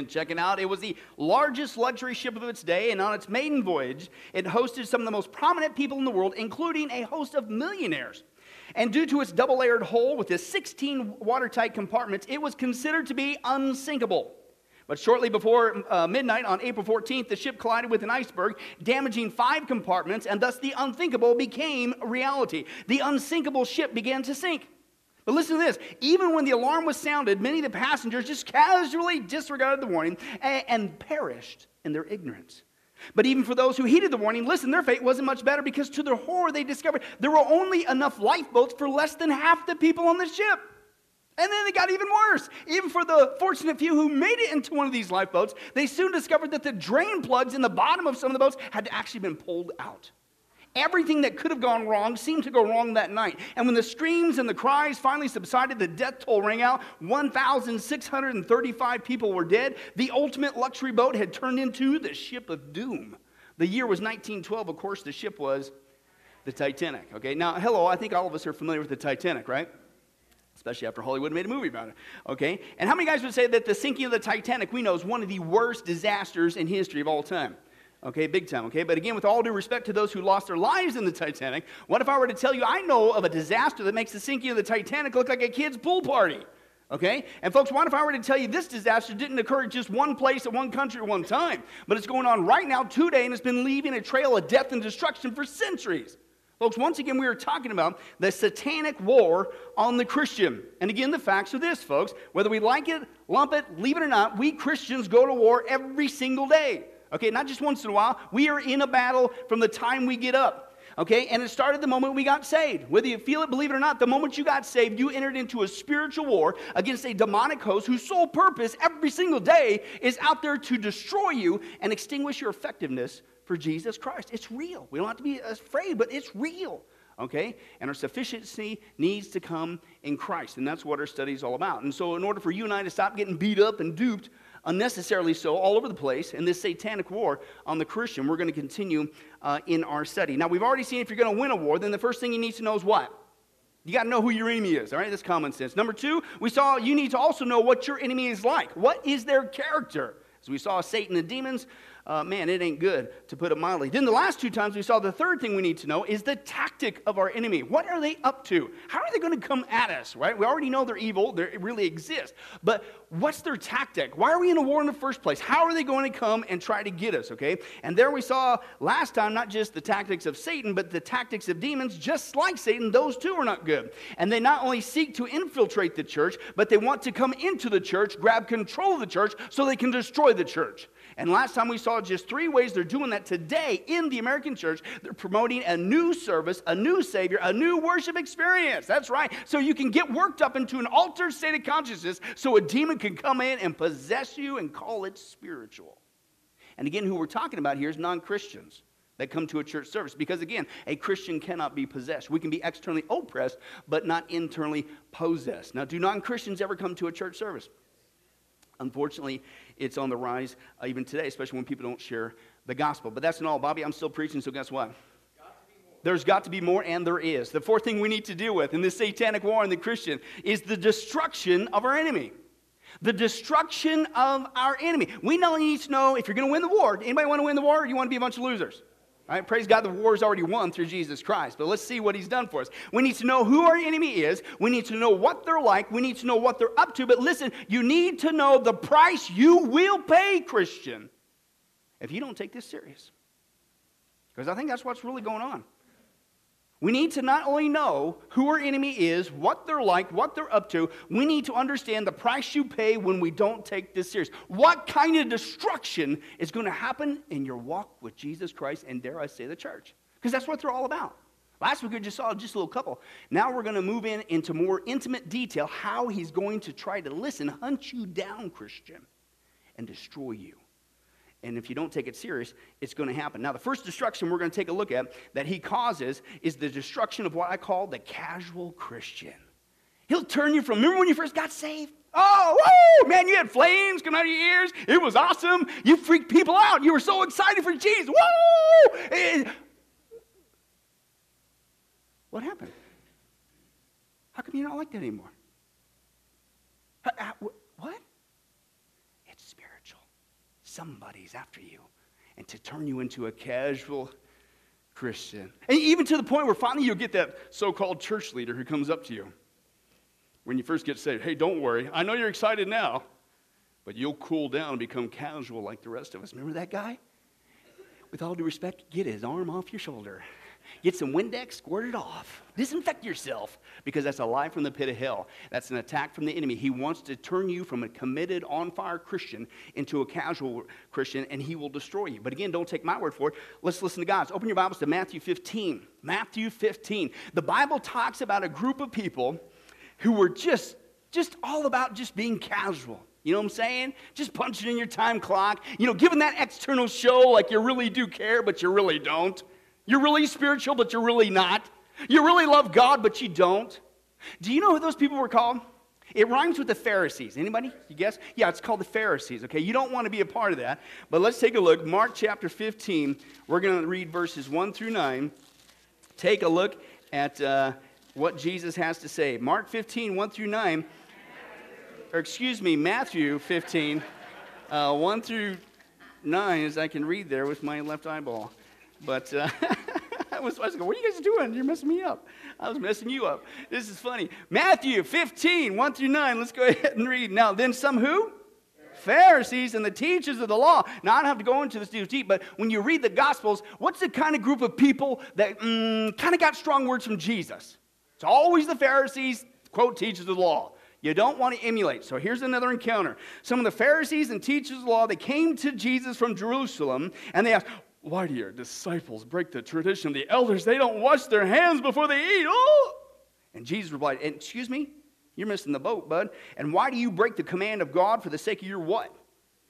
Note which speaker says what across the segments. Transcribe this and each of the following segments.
Speaker 1: Amen. Check it out. It was the largest luxury ship of its day, and on its maiden voyage, it hosted some of the most prominent people in the world, including a host of millionaires. And due to its double layered hull with its 16 watertight compartments, it was considered to be unsinkable. But shortly before uh, midnight on April 14th, the ship collided with an iceberg, damaging five compartments, and thus the unthinkable became reality. The unsinkable ship began to sink. But listen to this even when the alarm was sounded, many of the passengers just casually disregarded the warning and, and perished in their ignorance. But even for those who heeded the warning, listen, their fate wasn't much better because to their horror, they discovered there were only enough lifeboats for less than half the people on the ship. And then it got even worse. Even for the fortunate few who made it into one of these lifeboats, they soon discovered that the drain plugs in the bottom of some of the boats had actually been pulled out. Everything that could have gone wrong seemed to go wrong that night. And when the screams and the cries finally subsided, the death toll rang out 1,635 people were dead. The ultimate luxury boat had turned into the ship of doom. The year was 1912. Of course, the ship was the Titanic. Okay, now, hello, I think all of us are familiar with the Titanic, right? especially after Hollywood made a movie about it. Okay? And how many guys would say that the sinking of the Titanic, we know, is one of the worst disasters in history of all time? Okay, big time, okay? But again, with all due respect to those who lost their lives in the Titanic, what if I were to tell you I know of a disaster that makes the sinking of the Titanic look like a kid's pool party? Okay? And folks, what if I were to tell you this disaster didn't occur at just one place at one country at one time, but it's going on right now today and it's been leaving a trail of death and destruction for centuries? Folks, once again, we are talking about the satanic war on the Christian. And again, the facts are this, folks. Whether we like it, lump it, leave it or not, we Christians go to war every single day. Okay, not just once in a while. We are in a battle from the time we get up. Okay, and it started the moment we got saved. Whether you feel it, believe it or not, the moment you got saved, you entered into a spiritual war against a demonic host whose sole purpose every single day is out there to destroy you and extinguish your effectiveness for Jesus Christ. It's real. We don't have to be afraid, but it's real. Okay? And our sufficiency needs to come in Christ. And that's what our study is all about. And so, in order for you and I to stop getting beat up and duped, unnecessarily so, all over the place in this satanic war on the Christian, we're going to continue uh, in our study. Now, we've already seen if you're going to win a war, then the first thing you need to know is what? You got to know who your enemy is, all right? That's common sense. Number two, we saw you need to also know what your enemy is like. What is their character? As we saw Satan and demons, uh, man, it ain't good, to put it mildly. Then the last two times we saw the third thing we need to know is the tactic of our enemy. What are they up to? How are they going to come at us, right? We already know they're evil, they really exist. But what's their tactic? Why are we in a war in the first place? How are they going to come and try to get us, okay? And there we saw last time not just the tactics of Satan, but the tactics of demons, just like Satan, those two are not good. And they not only seek to infiltrate the church, but they want to come into the church, grab control of the church so they can destroy the church. And last time we saw just three ways they're doing that today in the American church. They're promoting a new service, a new Savior, a new worship experience. That's right. So you can get worked up into an altered state of consciousness so a demon can come in and possess you and call it spiritual. And again, who we're talking about here is non Christians that come to a church service. Because again, a Christian cannot be possessed. We can be externally oppressed, but not internally possessed. Now, do non Christians ever come to a church service? Unfortunately, it's on the rise uh, even today, especially when people don't share the gospel. But that's not all. Bobby, I'm still preaching, so guess what? There's got to be more, and there is. The fourth thing we need to deal with in this satanic war on the Christian is the destruction of our enemy. The destruction of our enemy. We not only need to know if you're going to win the war. Anybody want to win the war, or you want to be a bunch of losers? Right? Praise God, the war is already won through Jesus Christ. But let's see what he's done for us. We need to know who our enemy is. We need to know what they're like. We need to know what they're up to. But listen, you need to know the price you will pay, Christian, if you don't take this serious. Because I think that's what's really going on. We need to not only know who our enemy is, what they're like, what they're up to, we need to understand the price you pay when we don't take this serious. What kind of destruction is going to happen in your walk with Jesus Christ and, dare I say, the church? Because that's what they're all about. Last week we just saw just a little couple. Now we're going to move in into more intimate detail how he's going to try to listen, hunt you down, Christian, and destroy you. And if you don't take it serious, it's going to happen. Now, the first destruction we're going to take a look at that he causes is the destruction of what I call the casual Christian. He'll turn you from, remember when you first got saved? Oh, whoa, man, you had flames coming out of your ears. It was awesome. You freaked people out. You were so excited for Jesus. Whoa! Eh, what happened? How come you're not like that anymore? What? It's spiritual. Somebody's after you and to turn you into a casual Christian. And even to the point where finally you'll get that so called church leader who comes up to you when you first get saved. Hey, don't worry. I know you're excited now, but you'll cool down and become casual like the rest of us. Remember that guy? With all due respect, get his arm off your shoulder. Get some Windex, squirt it off. Disinfect yourself because that's a lie from the pit of hell. That's an attack from the enemy. He wants to turn you from a committed, on fire Christian into a casual Christian, and he will destroy you. But again, don't take my word for it. Let's listen to God's. Open your Bibles to Matthew 15. Matthew 15. The Bible talks about a group of people who were just, just all about just being casual. You know what I'm saying? Just punching in your time clock. You know, giving that external show like you really do care, but you really don't. You're really spiritual, but you're really not. You really love God, but you don't. Do you know who those people were called? It rhymes with the Pharisees. Anybody? You guess? Yeah, it's called the Pharisees. Okay, you don't want to be a part of that. But let's take a look. Mark chapter 15. We're going to read verses 1 through 9. Take a look at uh, what Jesus has to say. Mark 15, 1 through 9. Or excuse me, Matthew 15, uh, 1 through 9, as I can read there with my left eyeball. But uh, I, was, I was going, what are you guys doing? You're messing me up. I was messing you up. This is funny. Matthew 15, 1 through 9. Let's go ahead and read. Now, then some who? Pharisees and the teachers of the law. Now, I don't have to go into this too deep, but when you read the Gospels, what's the kind of group of people that mm, kind of got strong words from Jesus? It's always the Pharisees, quote, teachers of the law. You don't want to emulate. So here's another encounter. Some of the Pharisees and teachers of the law, they came to Jesus from Jerusalem and they asked, why do your disciples break the tradition the elders? They don't wash their hands before they eat. Oh! And Jesus replied, Excuse me? You're missing the boat, bud. And why do you break the command of God for the sake of your what?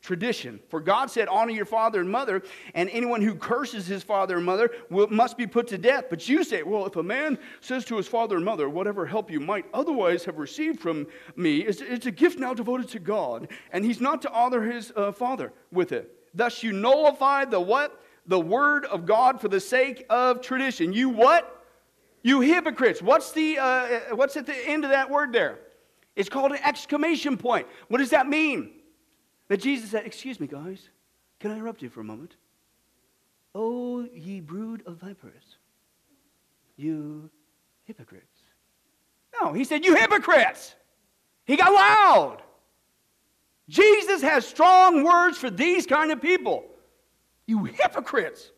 Speaker 1: Tradition. For God said, Honor your father and mother, and anyone who curses his father and mother will, must be put to death. But you say, Well, if a man says to his father and mother, Whatever help you might otherwise have received from me, it's, it's a gift now devoted to God, and he's not to honor his uh, father with it. Thus you nullify the what? The word of God for the sake of tradition. You what? You hypocrites. What's, the, uh, what's at the end of that word there? It's called an exclamation point. What does that mean? That Jesus said, Excuse me, guys, can I interrupt you for a moment? Oh, ye brood of vipers, you hypocrites. No, he said, You hypocrites. He got loud. Jesus has strong words for these kind of people. You hypocrites!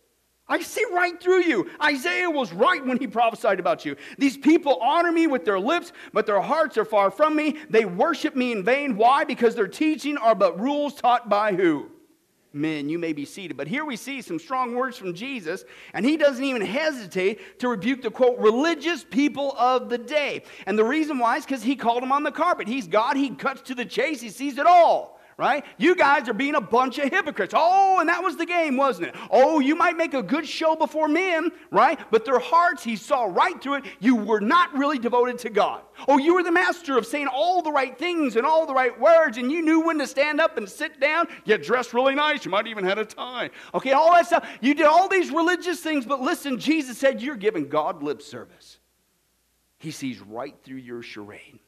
Speaker 1: I see right through you. Isaiah was right when he prophesied about you. These people honor me with their lips, but their hearts are far from me. They worship me in vain. Why? Because their teaching are but rules taught by who? Men, you may be seated. But here we see some strong words from Jesus, and he doesn't even hesitate to rebuke the quote, religious people of the day. And the reason why is because he called them on the carpet. He's God, he cuts to the chase, he sees it all right? You guys are being a bunch of hypocrites. Oh, and that was the game, wasn't it? Oh, you might make a good show before men, right? But their hearts, he saw right through it. You were not really devoted to God. Oh, you were the master of saying all the right things and all the right words, and you knew when to stand up and sit down. You dressed really nice. You might even had a tie. Okay, all that stuff. You did all these religious things, but listen, Jesus said you're giving God lip service. He sees right through your charade.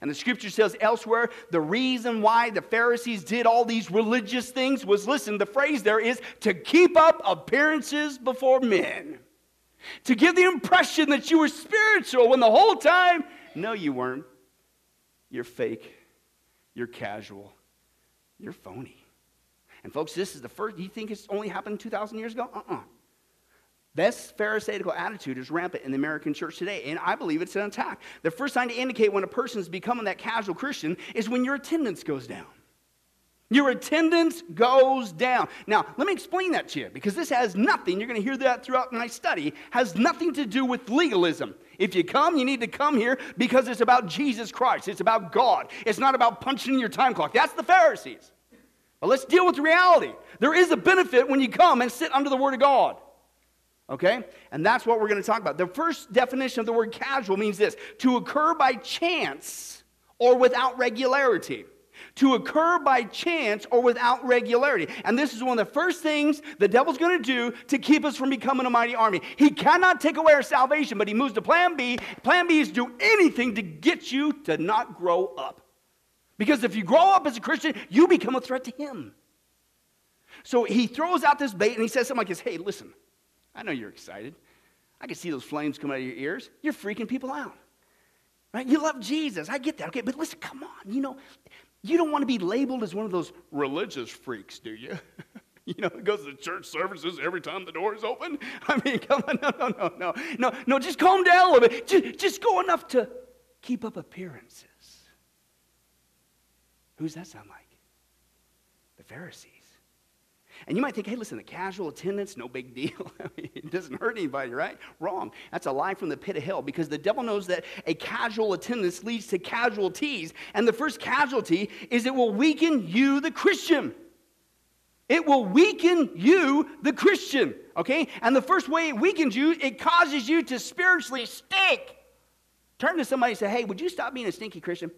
Speaker 1: And the scripture says elsewhere, the reason why the Pharisees did all these religious things was listen, the phrase there is to keep up appearances before men. To give the impression that you were spiritual when the whole time, no, you weren't. You're fake. You're casual. You're phony. And folks, this is the first, you think it's only happened 2,000 years ago? Uh uh-uh. uh this Pharisaical attitude is rampant in the American church today, and I believe it's an attack. The first sign to indicate when a person is becoming that casual Christian is when your attendance goes down. Your attendance goes down. Now, let me explain that to you because this has nothing, you're going to hear that throughout my study, has nothing to do with legalism. If you come, you need to come here because it's about Jesus Christ. It's about God. It's not about punching your time clock. That's the Pharisees. But let's deal with reality. There is a benefit when you come and sit under the Word of God. Okay? And that's what we're going to talk about. The first definition of the word casual means this to occur by chance or without regularity. To occur by chance or without regularity. And this is one of the first things the devil's going to do to keep us from becoming a mighty army. He cannot take away our salvation, but he moves to plan B. Plan B is do anything to get you to not grow up. Because if you grow up as a Christian, you become a threat to him. So he throws out this bait and he says something like this Hey, listen, I know you're excited. I can see those flames coming out of your ears. You're freaking people out. Right? You love Jesus. I get that. Okay, but listen, come on. You know, you don't want to be labeled as one of those religious freaks, do you? you know, it goes to church services every time the door is open. I mean, come on, no, no, no, no, no, no. Just calm down a little bit. Just, just go enough to keep up appearances. Who's that sound like? The Pharisees. And you might think, hey, listen, a casual attendance, no big deal. It doesn't hurt anybody, right? Wrong. That's a lie from the pit of hell because the devil knows that a casual attendance leads to casualties. And the first casualty is it will weaken you, the Christian. It will weaken you, the Christian, okay? And the first way it weakens you, it causes you to spiritually stink. Turn to somebody and say, hey, would you stop being a stinky Christian?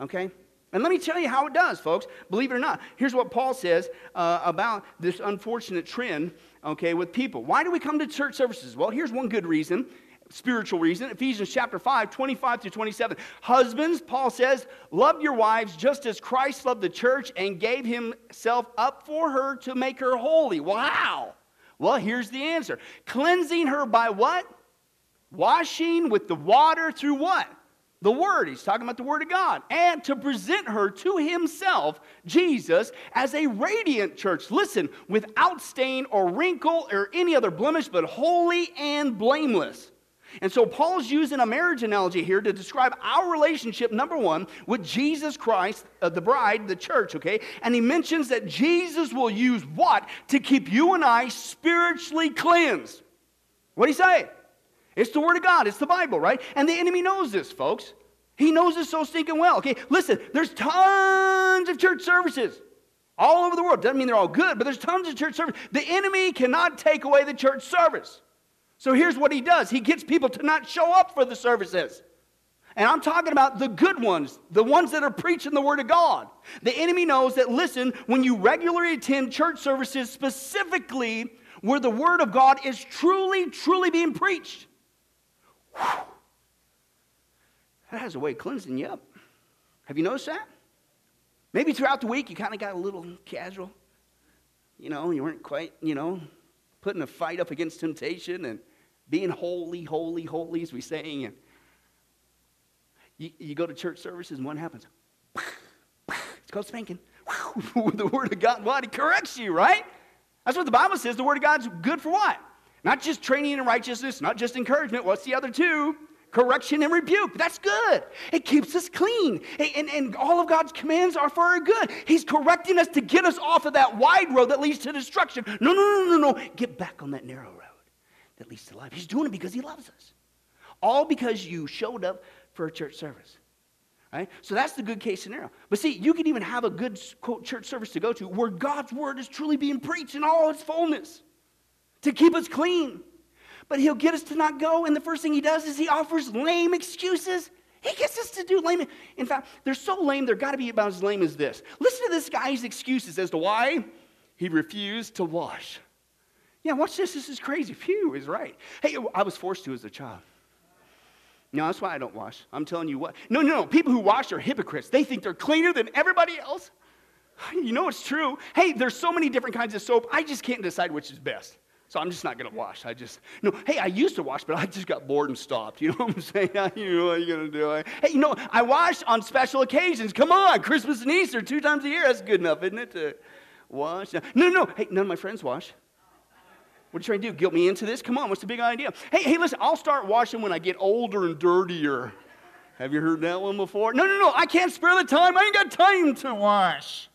Speaker 1: Okay? And let me tell you how it does, folks. Believe it or not. Here's what Paul says uh, about this unfortunate trend, okay, with people. Why do we come to church services? Well, here's one good reason spiritual reason. Ephesians chapter 5, 25 to 27. Husbands, Paul says, love your wives just as Christ loved the church and gave himself up for her to make her holy. Wow. Well, here's the answer cleansing her by what? Washing with the water through what? The Word. He's talking about the Word of God. And to present her to Himself, Jesus, as a radiant church. Listen, without stain or wrinkle or any other blemish, but holy and blameless. And so Paul's using a marriage analogy here to describe our relationship, number one, with Jesus Christ, uh, the bride, the church, okay? And he mentions that Jesus will use what to keep you and I spiritually cleansed. What do he say? It's the Word of God, it's the Bible, right? And the enemy knows this, folks. He knows this so stinking well. Okay, listen, there's tons of church services all over the world. Doesn't mean they're all good, but there's tons of church service. The enemy cannot take away the church service. So here's what he does he gets people to not show up for the services. And I'm talking about the good ones, the ones that are preaching the Word of God. The enemy knows that, listen, when you regularly attend church services, specifically where the Word of God is truly, truly being preached, That has a way of cleansing you up. Have you noticed that? Maybe throughout the week you kind of got a little casual. You know, you weren't quite, you know, putting a fight up against temptation and being holy, holy, holy, as we saying. And you, you go to church services and what happens? It's called spanking. the Word of God, what? He corrects you, right? That's what the Bible says. The Word of God's good for what? Not just training in righteousness, not just encouragement. What's the other two? Correction and rebuke. That's good. It keeps us clean. And, and all of God's commands are for our good. He's correcting us to get us off of that wide road that leads to destruction. No, no, no, no, no. Get back on that narrow road that leads to life. He's doing it because He loves us. All because you showed up for a church service. Right? So that's the good case scenario. But see, you can even have a good quote church service to go to where God's word is truly being preached in all its fullness to keep us clean. But he'll get us to not go, and the first thing he does is he offers lame excuses. He gets us to do lame. In fact, they're so lame, they're got to be about as lame as this. Listen to this guy's excuses as to why he refused to wash. Yeah, watch this. This is crazy. Phew, is right. Hey, I was forced to as a child. No, that's why I don't wash. I'm telling you what. No, no, no. People who wash are hypocrites. They think they're cleaner than everybody else. You know it's true. Hey, there's so many different kinds of soap. I just can't decide which is best. So I'm just not going to wash. I just, no, hey, I used to wash, but I just got bored and stopped. You know what I'm saying? you know what you're going to do? Hey, you know, I wash on special occasions. Come on, Christmas and Easter, two times a year. That's good enough, isn't it, to wash? No, no, hey, none of my friends wash. What are you trying to do? Guilt me into this? Come on, what's the big idea? Hey, hey, listen, I'll start washing when I get older and dirtier. Have you heard that one before? No, no, no, I can't spare the time. I ain't got time to wash.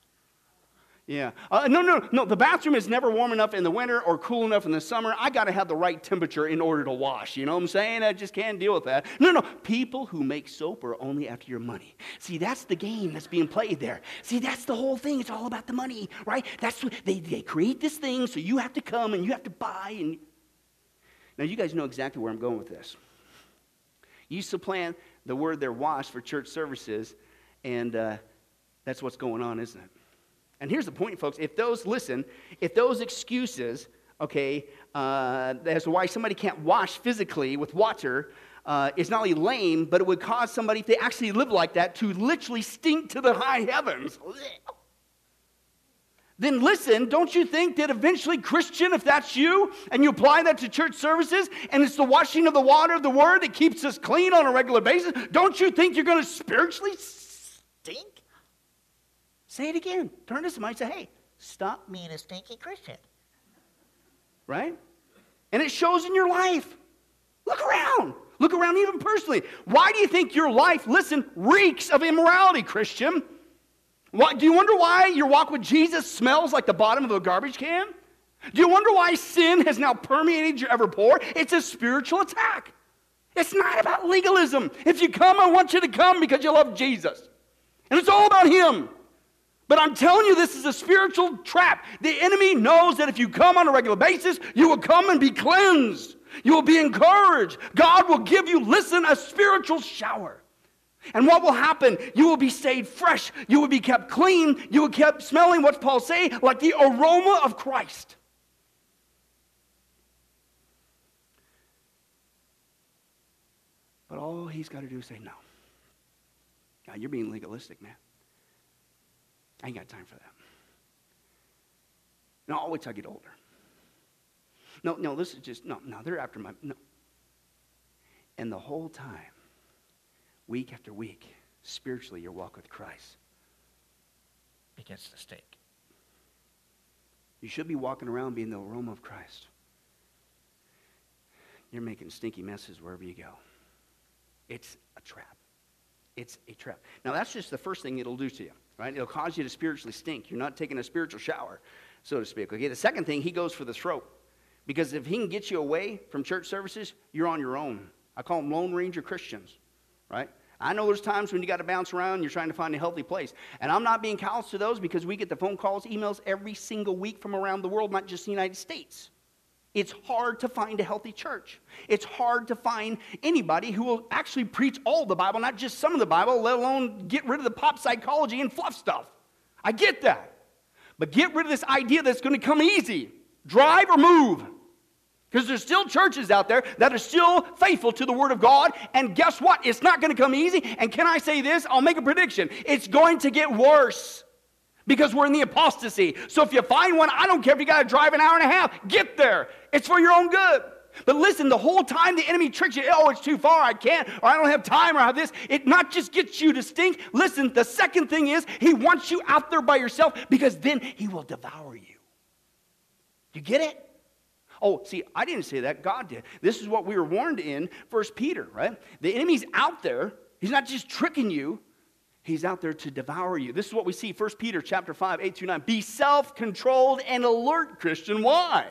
Speaker 1: Yeah. Uh, no, no, no. The bathroom is never warm enough in the winter or cool enough in the summer. I got to have the right temperature in order to wash. You know what I'm saying? I just can't deal with that. No, no. People who make soap are only after your money. See, that's the game that's being played there. See, that's the whole thing. It's all about the money, right? That's what they, they create this thing so you have to come and you have to buy. And now you guys know exactly where I'm going with this. You supplant the word they're washed for church services, and uh, that's what's going on, isn't it? And here's the point, folks. If those, listen, if those excuses, okay, uh, as to why somebody can't wash physically with water uh, is not only lame, but it would cause somebody, if they actually live like that, to literally stink to the high heavens. then listen, don't you think that eventually, Christian, if that's you, and you apply that to church services, and it's the washing of the water of the word that keeps us clean on a regular basis, don't you think you're going to spiritually? Say it again. Turn to somebody and say, hey, stop being a stinky Christian. Right? And it shows in your life. Look around. Look around even personally. Why do you think your life, listen, reeks of immorality, Christian? What, do you wonder why your walk with Jesus smells like the bottom of a garbage can? Do you wonder why sin has now permeated your ever pore? It's a spiritual attack. It's not about legalism. If you come, I want you to come because you love Jesus. And it's all about Him. But I'm telling you, this is a spiritual trap. The enemy knows that if you come on a regular basis, you will come and be cleansed. You will be encouraged. God will give you, listen, a spiritual shower. And what will happen? You will be stayed fresh. You will be kept clean. You will be kept smelling, what's Paul say? Like the aroma of Christ. But all he's got to do is say no. God, you're being legalistic, man. I ain't got time for that. No, I'll wait till I get older. No, no, this is just, no, no, they're after my, no. And the whole time, week after week, spiritually, your walk with Christ begins to stink. You should be walking around being the aroma of Christ. You're making stinky messes wherever you go. It's a trap. It's a trap. Now, that's just the first thing it'll do to you, right? It'll cause you to spiritually stink. You're not taking a spiritual shower, so to speak. Okay, the second thing, he goes for the throat. Because if he can get you away from church services, you're on your own. I call them Lone Ranger Christians, right? I know there's times when you got to bounce around, you're trying to find a healthy place. And I'm not being callous to those because we get the phone calls, emails every single week from around the world, not just the United States. It's hard to find a healthy church. It's hard to find anybody who will actually preach all the Bible, not just some of the Bible, let alone get rid of the pop psychology and fluff stuff. I get that. But get rid of this idea that's going to come easy. Drive or move. Because there's still churches out there that are still faithful to the Word of God. And guess what? It's not going to come easy. And can I say this? I'll make a prediction. It's going to get worse because we're in the apostasy. So if you find one, I don't care if you got to drive an hour and a half, get there. It's for your own good. But listen, the whole time the enemy tricks you, oh, it's too far, I can't, or I don't have time, or I have this, it not just gets you to stink. Listen, the second thing is he wants you out there by yourself because then he will devour you. You get it? Oh, see, I didn't say that. God did. This is what we were warned in First Peter, right? The enemy's out there. He's not just tricking you. He's out there to devour you. This is what we see, 1 Peter chapter 5, 8 through 9. Be self-controlled and alert, Christian. Why?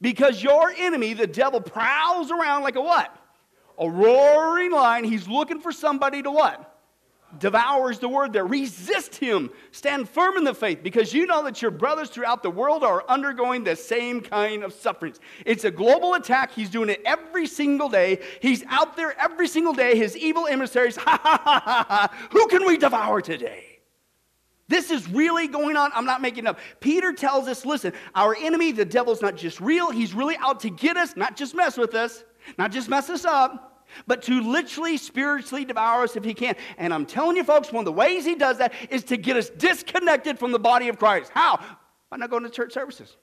Speaker 1: Because your enemy, the devil, prowls around like a what? A roaring lion. He's looking for somebody to what? Devours the word there. Resist him. Stand firm in the faith because you know that your brothers throughout the world are undergoing the same kind of sufferings. It's a global attack. He's doing it every single day. He's out there every single day. His evil emissaries, ha ha ha ha ha. Who can we devour today? This is really going on. I'm not making up. Peter tells us listen, our enemy, the devil's not just real, he's really out to get us, not just mess with us, not just mess us up but to literally spiritually devour us if he can. And I'm telling you, folks, one of the ways he does that is to get us disconnected from the body of Christ. How? By not going to church services.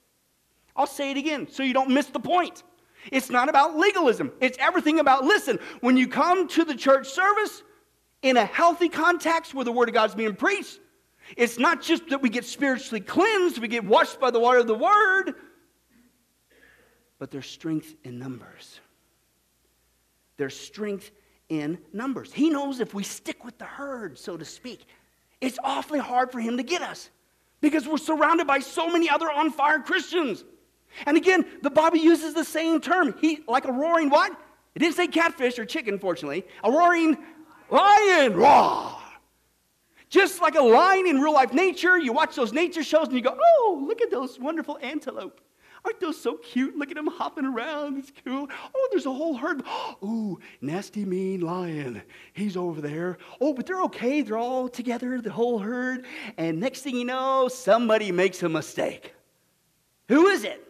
Speaker 1: I'll say it again so you don't miss the point. It's not about legalism, it's everything about listen, when you come to the church service in a healthy context where the Word of God's being preached, it's not just that we get spiritually cleansed, we get washed by the water of the Word, but there's strength in numbers. There's strength in numbers. He knows if we stick with the herd, so to speak, it's awfully hard for him to get us because we're surrounded by so many other on fire Christians. And again, the Bible uses the same term. He like a roaring what? It didn't say catfish or chicken, fortunately. A roaring lion. Roar. Just like a lion in real life nature, you watch those nature shows and you go, oh, look at those wonderful antelope. Aren't those so cute? Look at them hopping around. It's cool. Oh, there's a whole herd. Ooh, nasty, mean lion. He's over there. Oh, but they're okay. They're all together, the whole herd. And next thing you know, somebody makes a mistake. Who is it?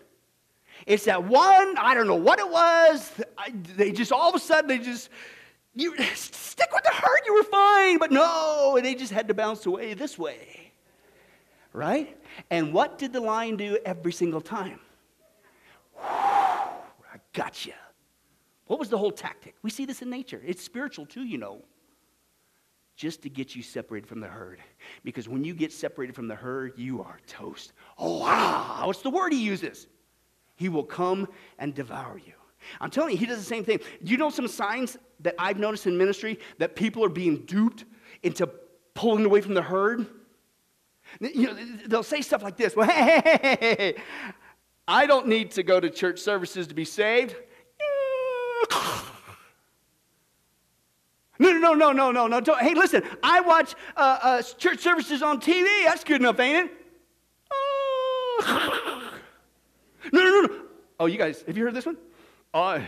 Speaker 1: It's that one, I don't know what it was. They just all of a sudden, they just, you stick with the herd, you were fine. But no, they just had to bounce away this way. right? And what did the lion do every single time? I got you. What was the whole tactic? We see this in nature. It's spiritual too, you know. Just to get you separated from the herd. Because when you get separated from the herd, you are toast. Oh, wow. What's the word he uses? He will come and devour you. I'm telling you, he does the same thing. Do you know some signs that I've noticed in ministry that people are being duped into pulling away from the herd? You know, they'll say stuff like this. Well, hey, hey, hey, hey, I don't need to go to church services to be saved. No, no, no, no, no, no, no. Hey, listen, I watch uh, uh, church services on TV. That's good enough, ain't it? No, no, no, no. Oh, you guys, have you heard this one? I,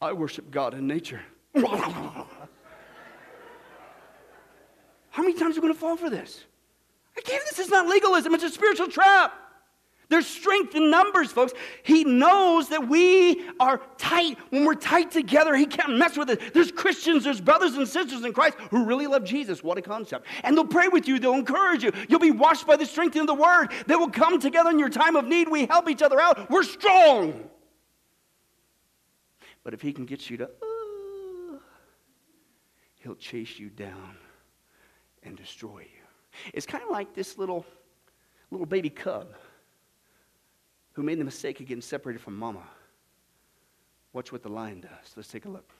Speaker 1: I worship God in nature. How many times are we going to fall for this? Again, this is not legalism, it's a spiritual trap. There's strength in numbers, folks. He knows that we are tight. When we're tight together, He can't mess with us. There's Christians, there's brothers and sisters in Christ who really love Jesus. What a concept. And they'll pray with you, they'll encourage you. You'll be washed by the strength of the Word. They will come together in your time of need. We help each other out. We're strong. But if He can get you to, uh, He'll chase you down and destroy you. It's kind of like this little, little baby cub who made the mistake of getting separated from mama. Watch what the lion does. Let's take a look.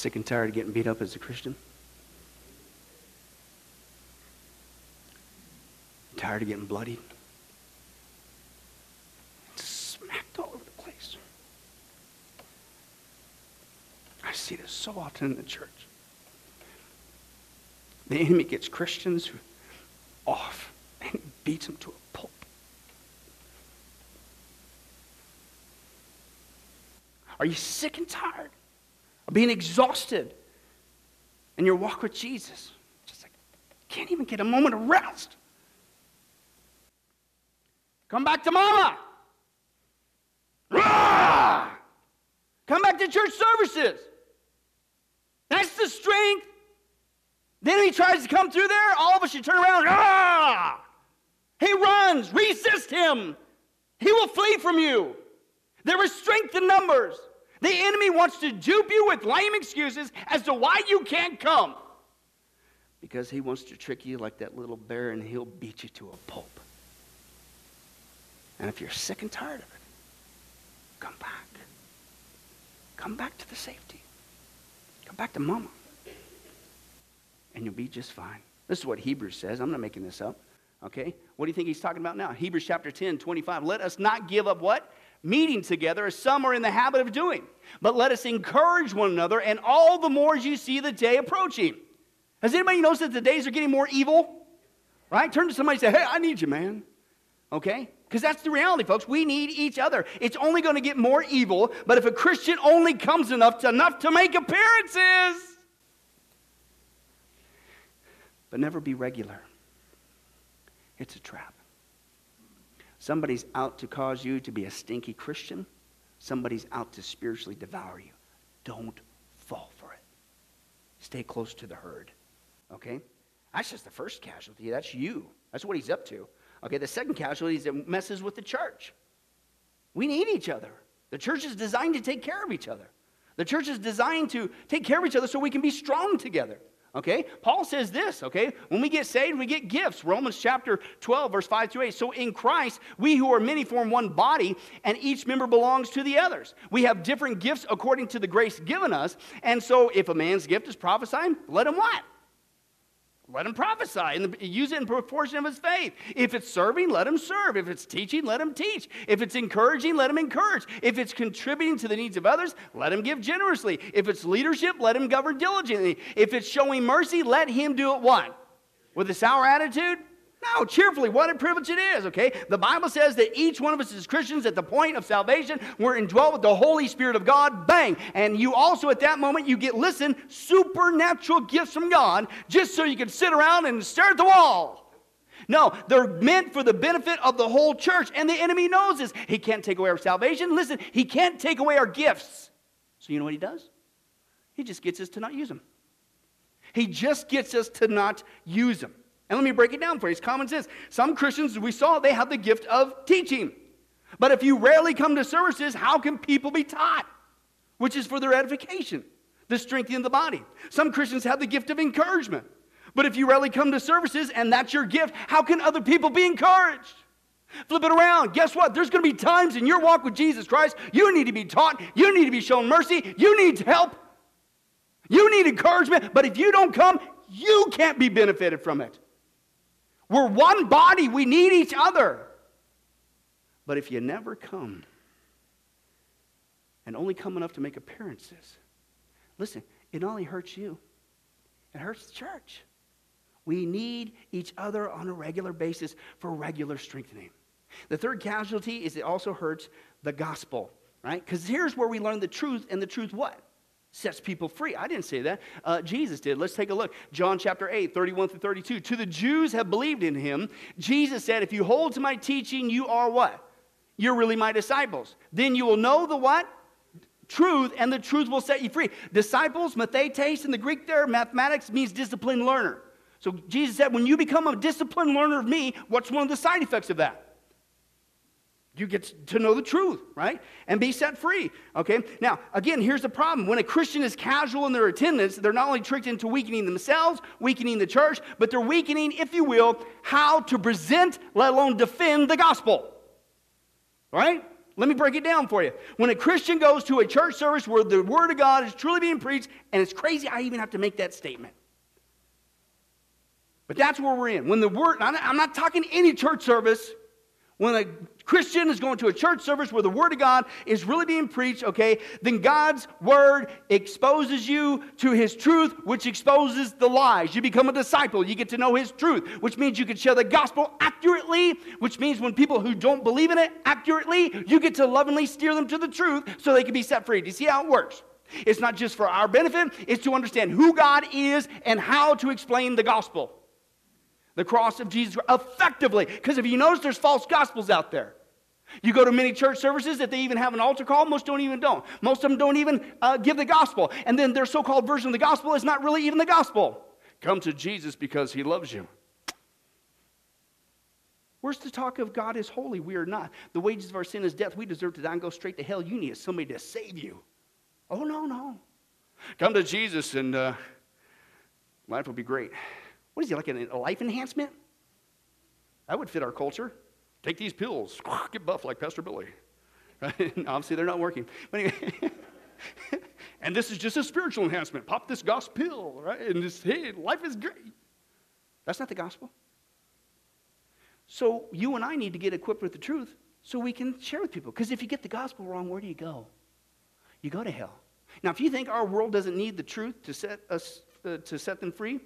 Speaker 1: Sick and tired of getting beat up as a Christian? Tired of getting bloodied? Smacked all over the place. I see this so often in the church. The enemy gets Christians off and beats them to a pulp. Are you sick and tired of being exhausted in your walk with Jesus? Just like, can't even get a moment of rest. Come back to mama. Rah! Come back to church services. That's the strength. Then he tries to come through there. All of us should turn around. Ah! He runs. Resist him. He will flee from you. There is strength in numbers. The enemy wants to dupe you with lame excuses as to why you can't come. Because he wants to trick you like that little bear and he'll beat you to a pulp. And if you're sick and tired of it, come back. Come back to the safety. Come back to mama. And you'll be just fine. This is what Hebrews says. I'm not making this up. Okay? What do you think he's talking about now? Hebrews chapter 10, 25. Let us not give up what? Meeting together as some are in the habit of doing. But let us encourage one another, and all the more as you see the day approaching. Has anybody noticed that the days are getting more evil? Right? Turn to somebody and say, Hey, I need you, man. Okay? Because that's the reality, folks. We need each other. It's only going to get more evil, but if a Christian only comes enough to enough to make appearances, but never be regular. It's a trap. Somebody's out to cause you to be a stinky Christian. Somebody's out to spiritually devour you. Don't fall for it. Stay close to the herd. Okay? That's just the first casualty. That's you. That's what he's up to. Okay, the second casualty is it messes with the church. We need each other. The church is designed to take care of each other. The church is designed to take care of each other so we can be strong together. Okay? Paul says this, okay? When we get saved, we get gifts. Romans chapter 12, verse 5 through 8. So in Christ, we who are many form one body, and each member belongs to the others. We have different gifts according to the grace given us. And so if a man's gift is prophesying, let him what? Let him prophesy and use it in proportion of his faith. If it's serving, let him serve. If it's teaching, let him teach. If it's encouraging, let him encourage. If it's contributing to the needs of others, let him give generously. If it's leadership, let him govern diligently. If it's showing mercy, let him do it what? With a sour attitude? No, cheerfully. What a privilege it is, okay? The Bible says that each one of us as Christians at the point of salvation, we're indwelt with the Holy Spirit of God, bang. And you also at that moment, you get, listen, supernatural gifts from God just so you can sit around and stare at the wall. No, they're meant for the benefit of the whole church. And the enemy knows this. He can't take away our salvation. Listen, he can't take away our gifts. So you know what he does? He just gets us to not use them. He just gets us to not use them. And let me break it down for you. It's common sense. Some Christians, we saw, they have the gift of teaching. But if you rarely come to services, how can people be taught? Which is for their edification, the strengthening of the body. Some Christians have the gift of encouragement. But if you rarely come to services and that's your gift, how can other people be encouraged? Flip it around. Guess what? There's going to be times in your walk with Jesus Christ you need to be taught, you need to be shown mercy, you need help, you need encouragement. But if you don't come, you can't be benefited from it. We're one body, we need each other. But if you never come and only come enough to make appearances, listen, it only hurts you, it hurts the church. We need each other on a regular basis for regular strengthening. The third casualty is it also hurts the gospel, right? Because here's where we learn the truth, and the truth what? Sets people free. I didn't say that. Uh, Jesus did. Let's take a look. John chapter 8, 31 through 32. To the Jews have believed in him, Jesus said, If you hold to my teaching, you are what? You're really my disciples. Then you will know the what? Truth, and the truth will set you free. Disciples, mathetes in the Greek there, mathetes means disciplined learner. So Jesus said, when you become a disciplined learner of me, what's one of the side effects of that? You get to know the truth, right? And be set free, okay? Now, again, here's the problem. When a Christian is casual in their attendance, they're not only tricked into weakening themselves, weakening the church, but they're weakening, if you will, how to present, let alone defend the gospel, right? Let me break it down for you. When a Christian goes to a church service where the Word of God is truly being preached, and it's crazy I even have to make that statement. But that's where we're in. When the Word, I'm not talking any church service when a Christian is going to a church service where the Word of God is really being preached, okay, then God's Word exposes you to His truth, which exposes the lies. You become a disciple. You get to know His truth, which means you can share the gospel accurately, which means when people who don't believe in it accurately, you get to lovingly steer them to the truth so they can be set free. Do you see how it works? It's not just for our benefit, it's to understand who God is and how to explain the gospel the cross of Jesus effectively. Because if you notice, there's false gospels out there. You go to many church services that they even have an altar call, most don't even don't. Most of them don't even uh, give the gospel. And then their so-called version of the gospel is not really even the gospel. Come to Jesus because he loves you. Where's the talk of God is holy? We are not. The wages of our sin is death. We deserve to die and go straight to hell. You need somebody to save you. Oh, no, no. Come to Jesus and uh, life will be great. What is he, like a life enhancement? That would fit our culture. Take these pills, get buff like Pastor Billy. Right? Obviously, they're not working. But anyway, and this is just a spiritual enhancement. Pop this gospel pill, right? And just, hey, life is great. That's not the gospel. So you and I need to get equipped with the truth so we can share with people. Because if you get the gospel wrong, where do you go? You go to hell. Now, if you think our world doesn't need the truth to set us uh, to set them free,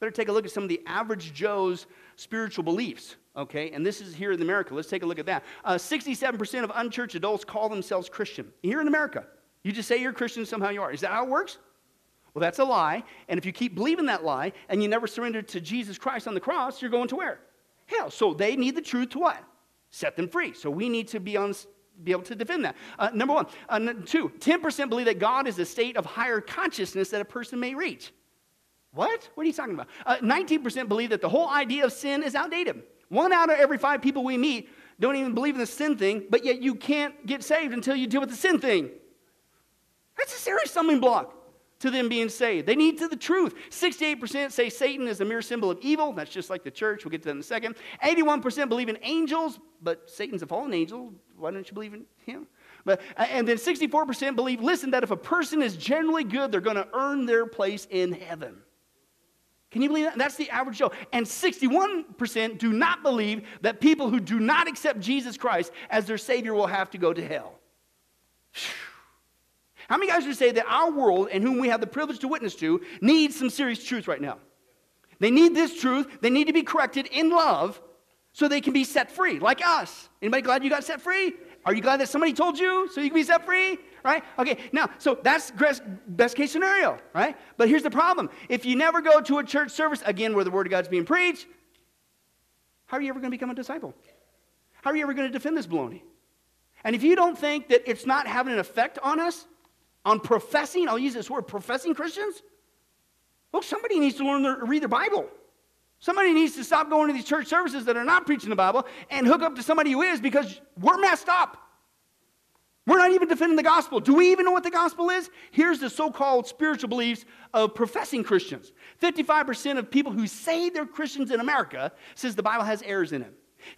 Speaker 1: Better take a look at some of the average Joe's spiritual beliefs, okay? And this is here in America. Let's take a look at that. Uh, 67% of unchurched adults call themselves Christian. Here in America, you just say you're Christian, somehow you are. Is that how it works? Well, that's a lie. And if you keep believing that lie and you never surrender to Jesus Christ on the cross, you're going to where? Hell. So they need the truth to what? Set them free. So we need to be on be able to defend that. Uh, number one. Uh, two, 10% believe that God is a state of higher consciousness that a person may reach. What? What are you talking about? Uh, 19% believe that the whole idea of sin is outdated. One out of every five people we meet don't even believe in the sin thing, but yet you can't get saved until you deal with the sin thing. That's a serious stumbling block to them being saved. They need to the truth. 68% say Satan is a mere symbol of evil. That's just like the church. We'll get to that in a second. 81% believe in angels, but Satan's a fallen angel. Why don't you believe in him? But, uh, and then 64% believe, listen, that if a person is generally good, they're going to earn their place in heaven. Can you believe that? That's the average Joe. And 61% do not believe that people who do not accept Jesus Christ as their Savior will have to go to hell. How many guys would say that our world and whom we have the privilege to witness to needs some serious truth right now? They need this truth. They need to be corrected in love so they can be set free, like us. Anybody glad you got set free? Are you glad that somebody told you so you can be set free? Right? Okay, now, so that's best case scenario, right? But here's the problem. If you never go to a church service, again, where the Word of God's being preached, how are you ever going to become a disciple? How are you ever going to defend this baloney? And if you don't think that it's not having an effect on us, on professing, I'll use this word, professing Christians, well, somebody needs to learn to read their Bible. Somebody needs to stop going to these church services that are not preaching the Bible and hook up to somebody who is because we're messed up. We're not even defending the gospel. Do we even know what the gospel is? Here's the so called spiritual beliefs of professing Christians 55% of people who say they're Christians in America says the Bible has errors in it.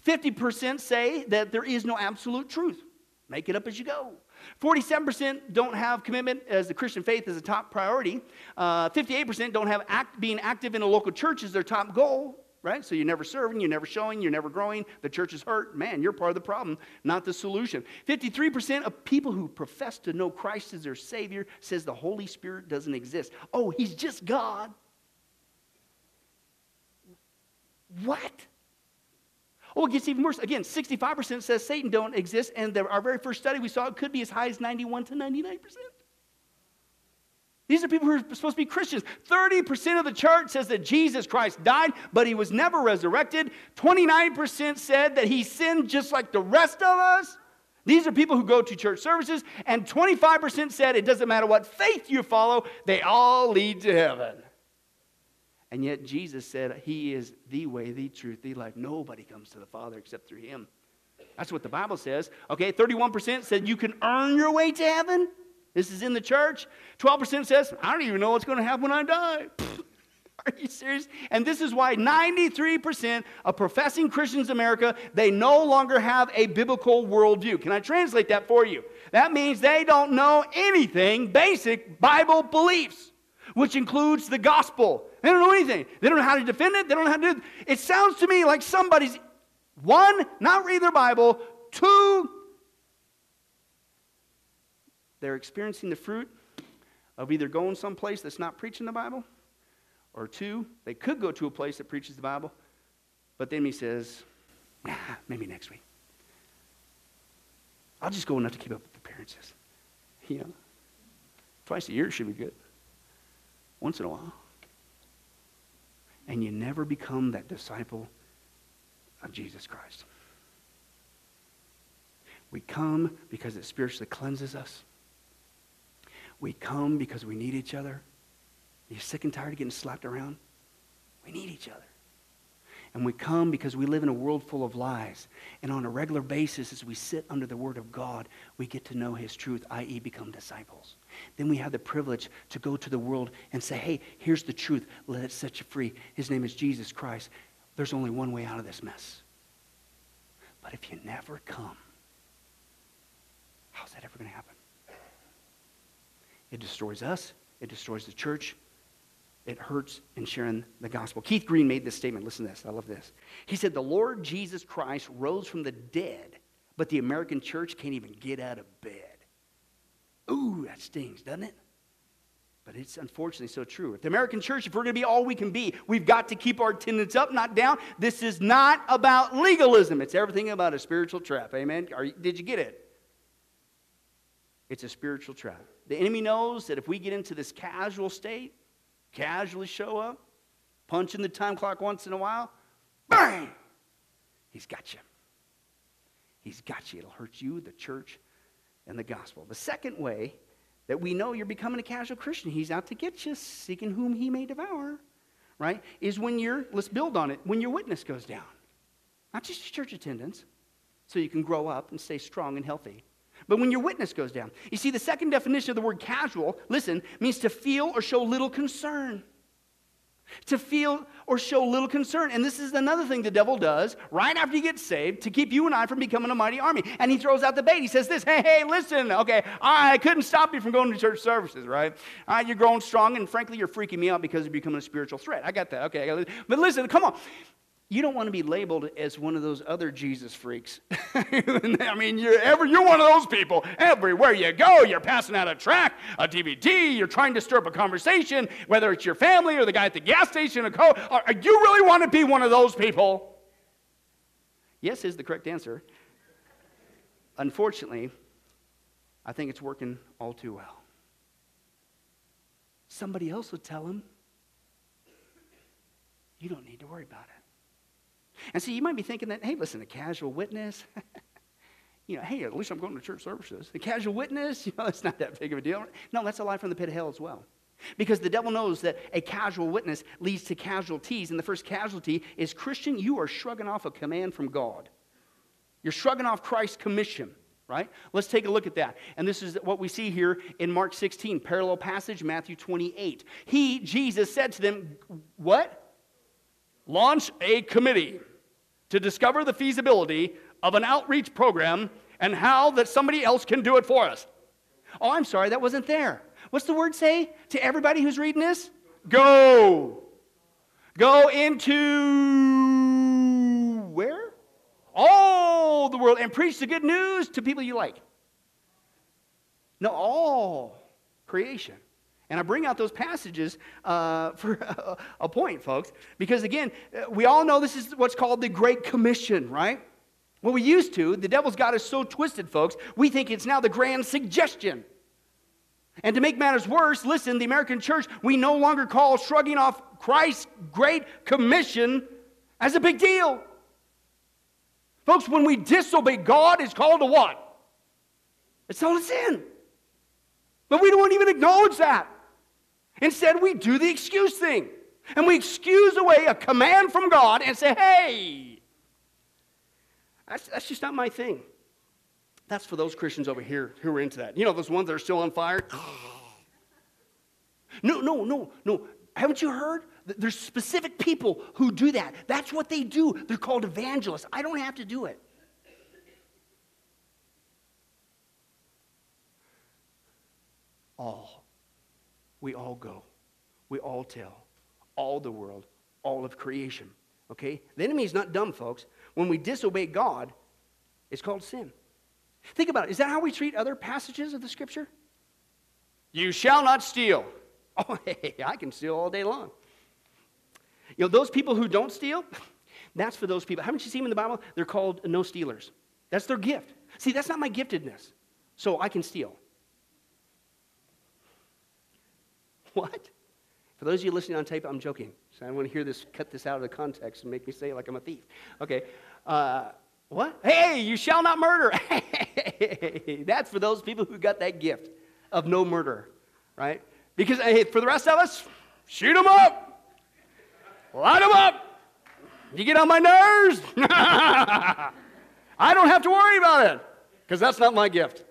Speaker 1: 50% say that there is no absolute truth. Make it up as you go. 47% don't have commitment as the Christian faith as a top priority. Uh, 58% don't have act, being active in a local church as their top goal right? So you're never serving, you're never showing, you're never growing, the church is hurt. Man, you're part of the problem, not the solution. 53% of people who profess to know Christ as their Savior says the Holy Spirit doesn't exist. Oh, He's just God. What? Oh, it gets even worse. Again, 65% says Satan don't exist, and the, our very first study we saw it could be as high as 91 to 99%. These are people who are supposed to be Christians. 30% of the church says that Jesus Christ died, but he was never resurrected. 29% said that he sinned just like the rest of us. These are people who go to church services, and 25% said it doesn't matter what faith you follow, they all lead to heaven. And yet Jesus said he is the way, the truth, the life. Nobody comes to the Father except through him. That's what the Bible says. Okay, 31% said you can earn your way to heaven. This is in the church. 12% says, I don't even know what's going to happen when I die. Are you serious? And this is why 93% of professing Christians in America, they no longer have a biblical worldview. Can I translate that for you? That means they don't know anything basic Bible beliefs, which includes the gospel. They don't know anything. They don't know how to defend it. They don't know how to do it. It sounds to me like somebody's, one, not reading their Bible, two, they're experiencing the fruit of either going someplace that's not preaching the Bible or two, they could go to a place that preaches the Bible, but then he says, maybe next week. I'll just go enough to keep up with appearances. You know, twice a year should be good. Once in a while. And you never become that disciple of Jesus Christ. We come because it spiritually cleanses us. We come because we need each other. Are you sick and tired of getting slapped around? We need each other. And we come because we live in a world full of lies. And on a regular basis, as we sit under the Word of God, we get to know His truth, i.e., become disciples. Then we have the privilege to go to the world and say, hey, here's the truth. Let it set you free. His name is Jesus Christ. There's only one way out of this mess. But if you never come, how's that ever going to happen? It destroys us, it destroys the church, it hurts in sharing the gospel. Keith Green made this statement. Listen to this. I love this. He said, The Lord Jesus Christ rose from the dead, but the American church can't even get out of bed. Ooh, that stings, doesn't it? But it's unfortunately so true. If the American church, if we're going to be all we can be, we've got to keep our attendance up, not down. This is not about legalism. It's everything about a spiritual trap. Amen? Are, did you get it? It's a spiritual trap. The enemy knows that if we get into this casual state, casually show up, punch in the time clock once in a while, bang! He's got you. He's got you. It'll hurt you, the church, and the gospel. The second way that we know you're becoming a casual Christian, he's out to get you, seeking whom he may devour, right? Is when you're, let's build on it, when your witness goes down. Not just your church attendance, so you can grow up and stay strong and healthy but when your witness goes down. You see, the second definition of the word casual, listen, means to feel or show little concern. To feel or show little concern. And this is another thing the devil does right after you get saved to keep you and I from becoming a mighty army. And he throws out the bait. He says this Hey, hey, listen, okay, I couldn't stop you from going to church services, right? All right, you're growing strong, and frankly, you're freaking me out because you're becoming a spiritual threat. I got that. Okay, got but listen, come on you don't want to be labeled as one of those other Jesus freaks. I mean, you're, ever, you're one of those people. Everywhere you go, you're passing out a track, a DVD, you're trying to stir up a conversation, whether it's your family or the guy at the gas station or co. You really want to be one of those people? Yes, is the correct answer. Unfortunately, I think it's working all too well. Somebody else would tell him, you don't need to worry about it. And so you might be thinking that, hey, listen, a casual witness, you know, hey, at least I'm going to church services. A casual witness, you know, it's not that big of a deal. No, that's a lie from the pit of hell as well. Because the devil knows that a casual witness leads to casualties. And the first casualty is Christian, you are shrugging off a command from God. You're shrugging off Christ's commission, right? Let's take a look at that. And this is what we see here in Mark 16, parallel passage, Matthew 28. He, Jesus, said to them, What? Launch a committee to discover the feasibility of an outreach program and how that somebody else can do it for us. Oh, I'm sorry, that wasn't there. What's the word say to everybody who's reading this? Go. Go into where? All the world and preach the good news to people you like. No, all creation. And I bring out those passages uh, for a, point, folks, because again, uh, we all know this is what's called the Great Commission, right? What we used to, the devil's got us so twisted, folks, we think it's now the grand suggestion. And to make matters worse, listen, the American church, we no longer call shrugging off Christ's Great Commission as a big deal. Folks, when we disobey God, it's called a what? It's called a sin. But we don't even acknowledge that. Instead, we do the excuse thing. And we excuse away a command from God and say, hey, that's, that's just not my thing. That's for those Christians over here who are into that. You know, those ones that are still on fire? no, no, no, no. Haven't you heard There's specific people who do that. That's what they do. They're called evangelists. I don't have to do it. All. We all go. We all tell. All the world. All of creation. Okay? The enemy is not dumb, folks. When we disobey God, it's called sin. Think about it. Is that how we treat other passages of the scripture? You shall not steal. Oh, hey, I can steal all day long. You know, those people who don't steal, that's for those people. Haven't you seen them in the Bible? They're called no stealers. That's their gift. See, that's not my giftedness. So I can steal. What? For those of you listening on tape, I'm joking. So I don't want to hear this, cut this out of the context and make me say it like I'm a thief. Okay. Uh, what? Hey, you shall not murder. that's for those people who got that gift of no murder, right? Because hey, for the rest of us, shoot them up, light them up. You get on my nerves. I don't have to worry about it because that's not my gift.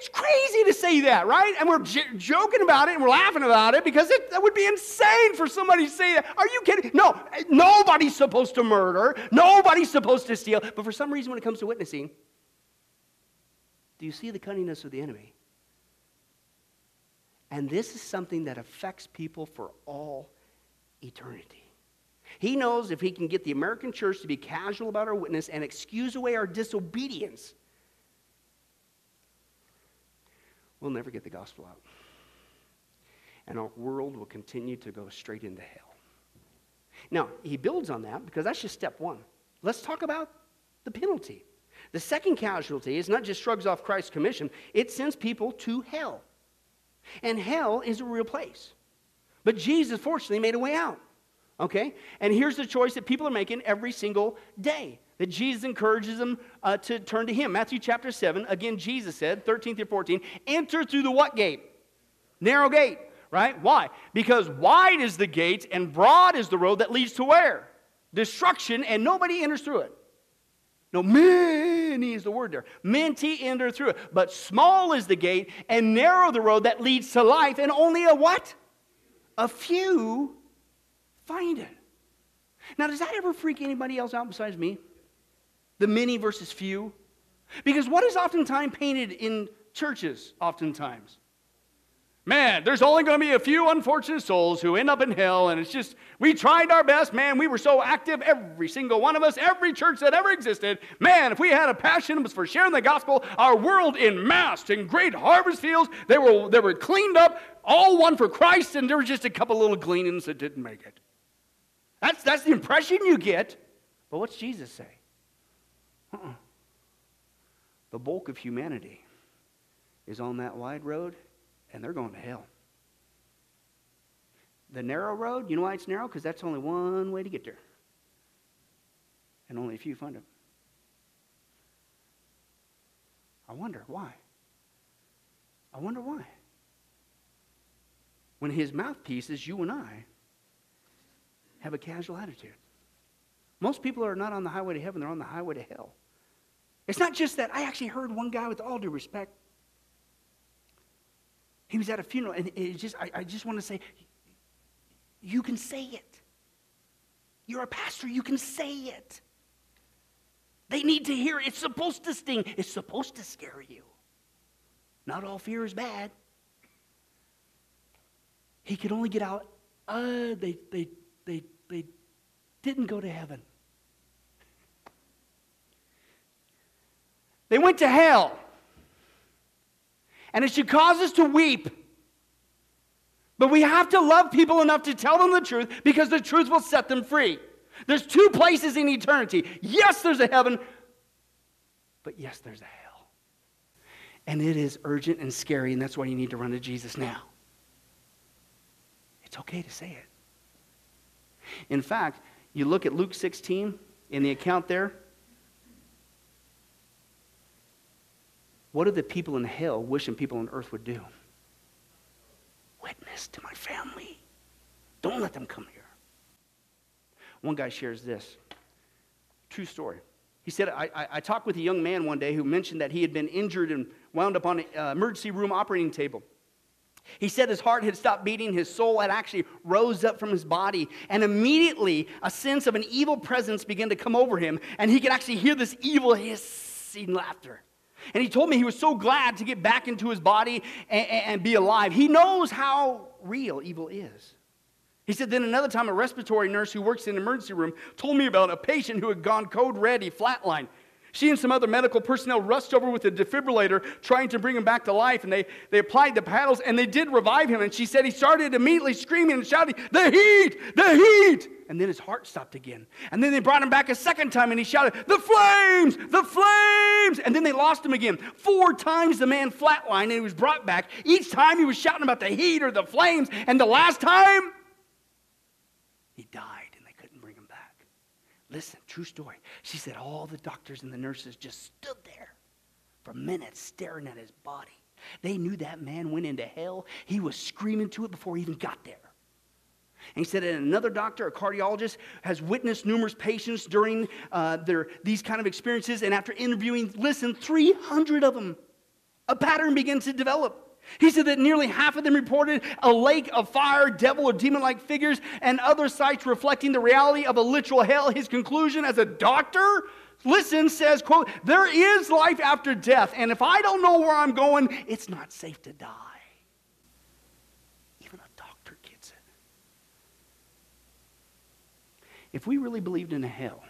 Speaker 1: It's crazy to say that, right? And we're j- joking about it and we're laughing about it because it, that would be insane for somebody to say that. Are you kidding? No, nobody's supposed to murder. Nobody's supposed to steal. But for some reason, when it comes to witnessing, do you see the cunningness of the enemy? And this is something that affects people for all eternity. He knows if he can get the American church to be casual about our witness and excuse away our disobedience, we'll never get the gospel out. And our world will continue to go straight into hell. Now, he builds on that because that's just step one. Let's talk about the penalty. The second casualty is not just shrugs off Christ's commission, it sends people to hell. And hell is a real place. But Jesus, fortunately, made a way out. Okay? And here's the choice that people are making every single day that Jesus encourages them uh, to turn to Him. Matthew chapter 7, again, Jesus said, 13 through 14, enter through the what gate? Narrow gate, right? Why? Because wide is the gate and broad is the road that leads to where? Destruction, and nobody enters through it. No, many is the word there. Many enter through it. But small is the gate and narrow the road that leads to life, and only a what? A few find it. Now, does that ever freak anybody else out besides me? the many versus few? Because what is oftentimes painted in churches, oftentimes? Man, there's only going to be a few unfortunate souls who end up in hell, and it's just, we tried our best. Man, we were so active, every single one of us, every church that ever existed. Man, if we had a passion, was for sharing the gospel. Our world in mass, in great harvest fields, they were, they were cleaned up, all one for Christ, and there were just a couple little gleanings that didn't make it. That's, that's the impression you get. But what's Jesus say? Uh-uh. The bulk of humanity is on that wide road, and they're going to hell. The narrow road, you know why it's narrow? Because that's only one way to get there. And only a few find it. I wonder why. I wonder why. When his mouthpiece is you and I, have a casual attitude. Most people are not on the highway to heaven, they're on the highway to hell. It's not just that. I actually heard one guy, with all due respect, he was at a funeral, and it just, I, I just want to say, you can say it. You're a pastor, you can say it. They need to hear it. It's supposed to sting, it's supposed to scare you. Not all fear is bad. He could only get out, uh, they, they, they, they didn't go to heaven. They went to hell. And it should cause us to weep. But we have to love people enough to tell them the truth because the truth will set them free. There's two places in eternity. Yes, there's a heaven, but yes, there's a hell. And it is urgent and scary, and that's why you need to run to Jesus now. It's okay to say it. In fact, you look at Luke 16 in the account there, What do the people in hell wishing people on earth would do? Witness to my family. Don't let them come here. One guy shares this true story. He said, I, I, I, talked with a young man one day who mentioned that he had been injured and wound up on an uh, emergency room operating table. He said his heart had stopped beating, his soul had actually rose up from his body, and immediately a sense of an evil presence began to come over him, and he could actually hear this evil hissing laughter. And he told me he was so glad to get back into his body and, and be alive. He knows how real evil is. He said, then another time, a respiratory nurse who works in the emergency room told me about a patient who had gone code red, he flatlined. She and some other medical personnel rushed over with a defibrillator trying to bring him back to life, and they, they applied the paddles and they did revive him. And she said he started immediately screaming and shouting, The heat! The heat! And then his heart stopped again. And then they brought him back a second time and he shouted, The flames! The flames! And then they lost him again. Four times the man flatlined and he was brought back. Each time he was shouting about the heat or the flames. And the last time, he died. And they couldn't bring him back. Listen, true story. She said all the doctors and the nurses just stood there for minutes staring at his body. They knew that man went into hell. He was screaming to it before he even got there. And he said another doctor, a cardiologist, has witnessed numerous patients during uh, their, these kind of experiences. And after interviewing, listen, 300 of them, a pattern begins to develop. He said that nearly half of them reported a lake of fire, devil, or demon like figures, and other sights reflecting the reality of a literal hell. His conclusion as a doctor, listen, says, quote, there is life after death, and if I don't know where I'm going, it's not safe to die. Even a doctor gets it. If we really believed in a hell,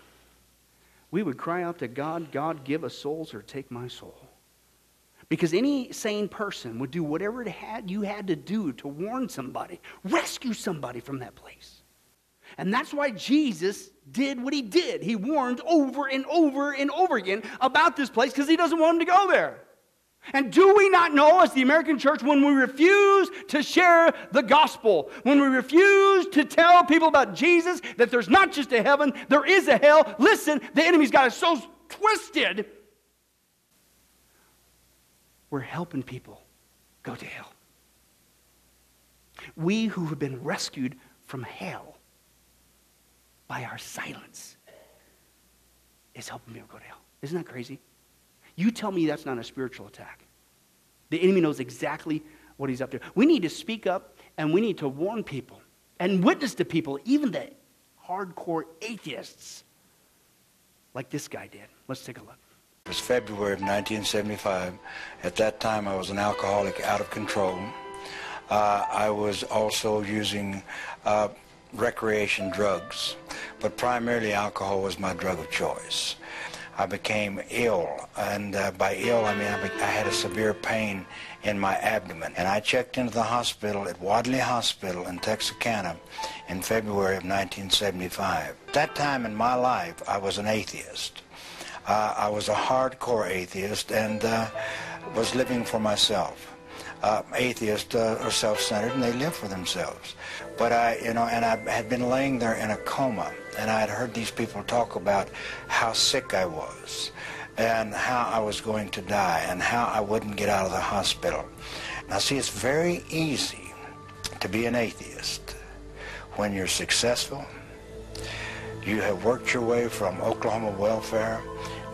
Speaker 1: we would cry out to God, God, give us souls or take my soul. Because any sane person would do whatever it had, you had to do to warn somebody, rescue somebody from that place. And that's why Jesus did what he did. He warned over and over and over again about this place because he doesn't want them to go there. And do we not know, as the American church, when we refuse to share the gospel, when we refuse to tell people about Jesus, that there's not just a heaven, there is a hell? Listen, the enemy's got us so twisted we're helping people go to hell. We who have been rescued from hell by our silence is helping people go to hell. Isn't that crazy? You tell me that's not a spiritual attack. The enemy knows exactly what he's up to. We need to speak up and we need to warn people and witness to people, even the hardcore atheists, like this guy did. Let's take a look.
Speaker 2: It was February of 1975. At that time, I was an alcoholic out of control. Uh, I was also using uh, recreation drugs, but primarily alcohol was my drug of choice. I became ill, and uh, by ill I mean I, be- I, had a severe pain in my abdomen. And I checked into the hospital at Wadley Hospital in Texarkana in February of 1975. At that time in my life, I was an atheist. Uh, I was a hardcore atheist and uh, was living for myself. Uh, atheists are self-centered and they live for themselves. But I, you know, and I had been laying there in a coma and I had heard these people talk about how sick I was and how I was going to die and how I wouldn't get out of the hospital. Now see, it's very easy to be an atheist when you're successful. You have worked your way from Oklahoma welfare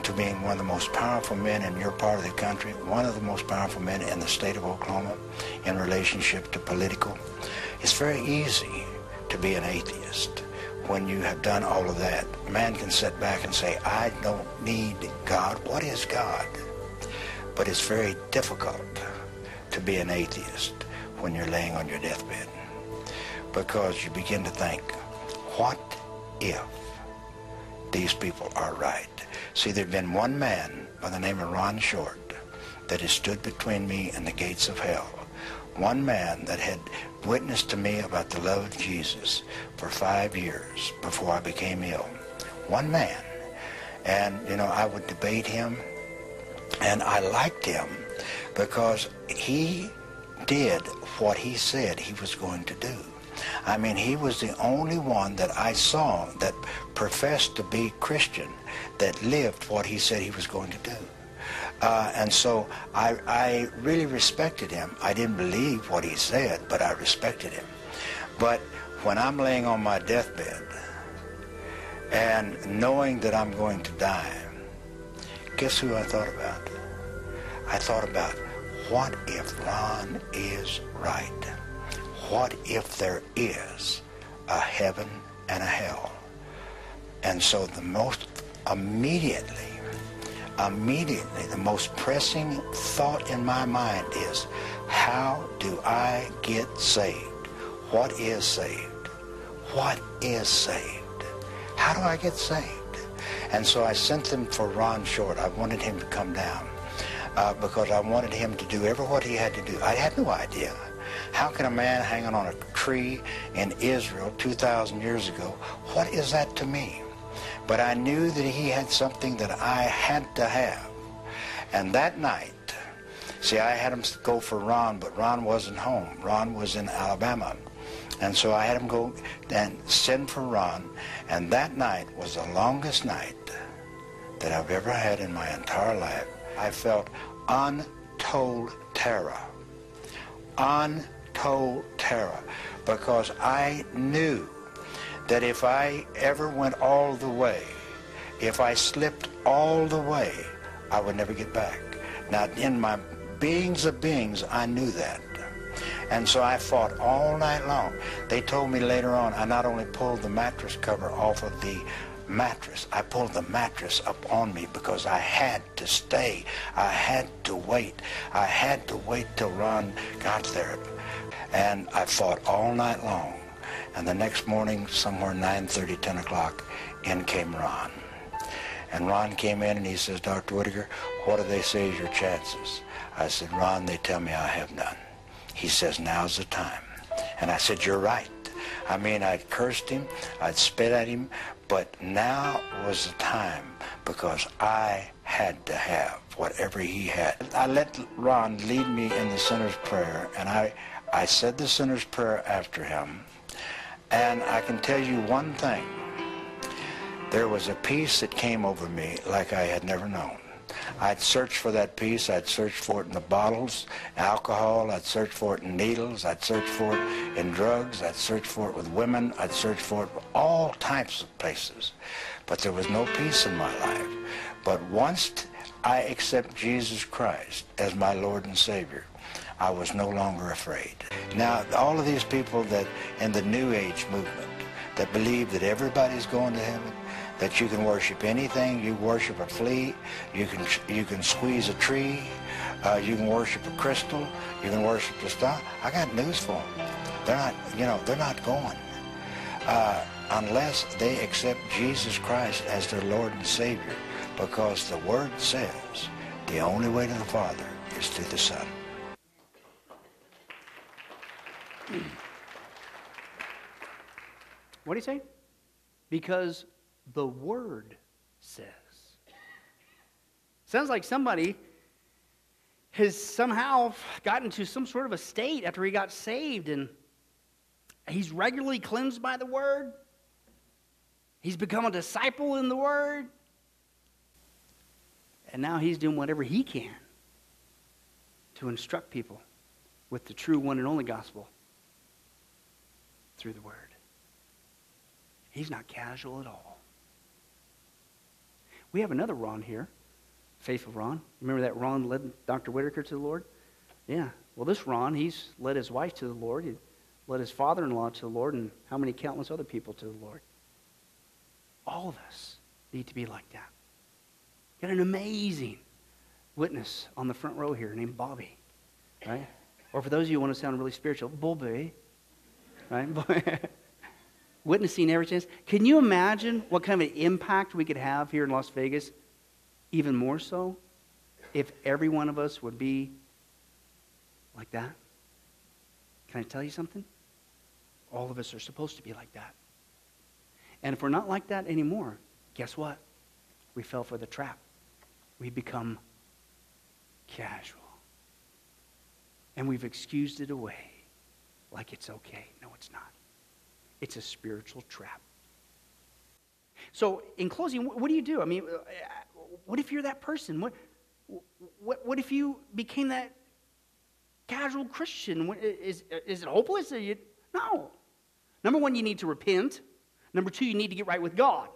Speaker 2: to being one of the most powerful men in your part of the country, one of the most powerful men in the state of Oklahoma in relationship to political. It's very easy to be an atheist when you have done all of that. Man can sit back and say, I don't need God. What is God? But it's very difficult to be an atheist when you're laying on your deathbed because you begin to think, what if these people are right? See, there'd been one man by the name of Ron Short that had stood between me and the gates of hell. One man that had witnessed to me about the love of Jesus for five years before I became ill. One man. And, you know, I would debate him, and I liked him because he did what he said he was going to do. I mean, he was the only one that I saw that professed to be Christian that lived what he said he was going to do. Uh, and so I, I really respected him. I didn't believe what he said, but I respected him. But when I'm laying on my deathbed and knowing that I'm going to die, guess who I thought about? I thought about what if Ron is right? What if there is a heaven and a hell? And so the most immediately, immediately, the most pressing thought in my mind is, how do I get saved? What is saved? What is saved? How do I get saved? And so I sent them for Ron Short. I wanted him to come down uh, because I wanted him to do every what he had to do. I had no idea. How can a man hanging on a tree in Israel 2,000 years ago, what is that to me? But I knew that he had something that I had to have. And that night, see, I had him go for Ron, but Ron wasn't home. Ron was in Alabama. And so I had him go and send for Ron. And that night was the longest night that I've ever had in my entire life. I felt untold terror. Untold terror. Because I knew that if I ever went all the way, if I slipped all the way, I would never get back. Now, in my beings of beings, I knew that. And so I fought all night long. They told me later on, I not only pulled the mattress cover off of the mattress, I pulled the mattress up on me because I had to stay. I had to wait. I had to wait till Ron got there. And I fought all night long. And the next morning, somewhere 9.30, 10 o'clock, in came Ron. And Ron came in and he says, Dr. Whitaker, what do they say is your chances? I said, Ron, they tell me I have none. He says, now's the time. And I said, you're right. I mean, I'd cursed him, I'd spit at him, but now was the time because I had to have whatever he had. I let Ron lead me in the sinner's prayer, and I, I said the sinner's prayer after him. And I can tell you one thing. There was a peace that came over me like I had never known. I'd search for that peace. I'd search for it in the bottles, alcohol. I'd search for it in needles. I'd search for it in drugs. I'd search for it with women. I'd search for it all types of places. But there was no peace in my life. But once I accept Jesus Christ as my Lord and Savior, I was no longer afraid. Now, all of these people that in the New Age movement that believe that everybody's going to heaven, that you can worship anything. You worship a flea. You can you can squeeze a tree. Uh, you can worship a crystal. You can worship a star. I got news for them. They're not, you know, they're not going uh, unless they accept Jesus Christ as their Lord and Savior, because the Word says the only way to the Father is through the Son.
Speaker 1: What do you say? Because the Word says. Sounds like somebody has somehow gotten to some sort of a state after he got saved and he's regularly cleansed by the Word. He's become a disciple in the Word. And now he's doing whatever he can to instruct people with the true one and only gospel through the Word. He's not casual at all. We have another Ron here, faithful Ron. Remember that Ron led Dr. Whitaker to the Lord? Yeah. Well, this Ron, he's led his wife to the Lord. He led his father-in-law to the Lord, and how many countless other people to the Lord. All of us need to be like that. Got an amazing witness on the front row here named Bobby, right? Or for those of you who want to sound really spiritual, Bobby, right? witnessing every chance. Can you imagine what kind of an impact we could have here in Las Vegas? Even more so if every one of us would be like that. Can I tell you something? All of us are supposed to be like that. And if we're not like that anymore, guess what? We fell for the trap. We become casual. And we've excused it away like it's okay. No, it's not. It's a spiritual trap. So, in closing, what do you do? I mean, uh, what if you're that person? What, what, what if you became that casual Christian? Is, is it hopeless? You, no. Number one, you need to repent. Number two, you need to get right with God.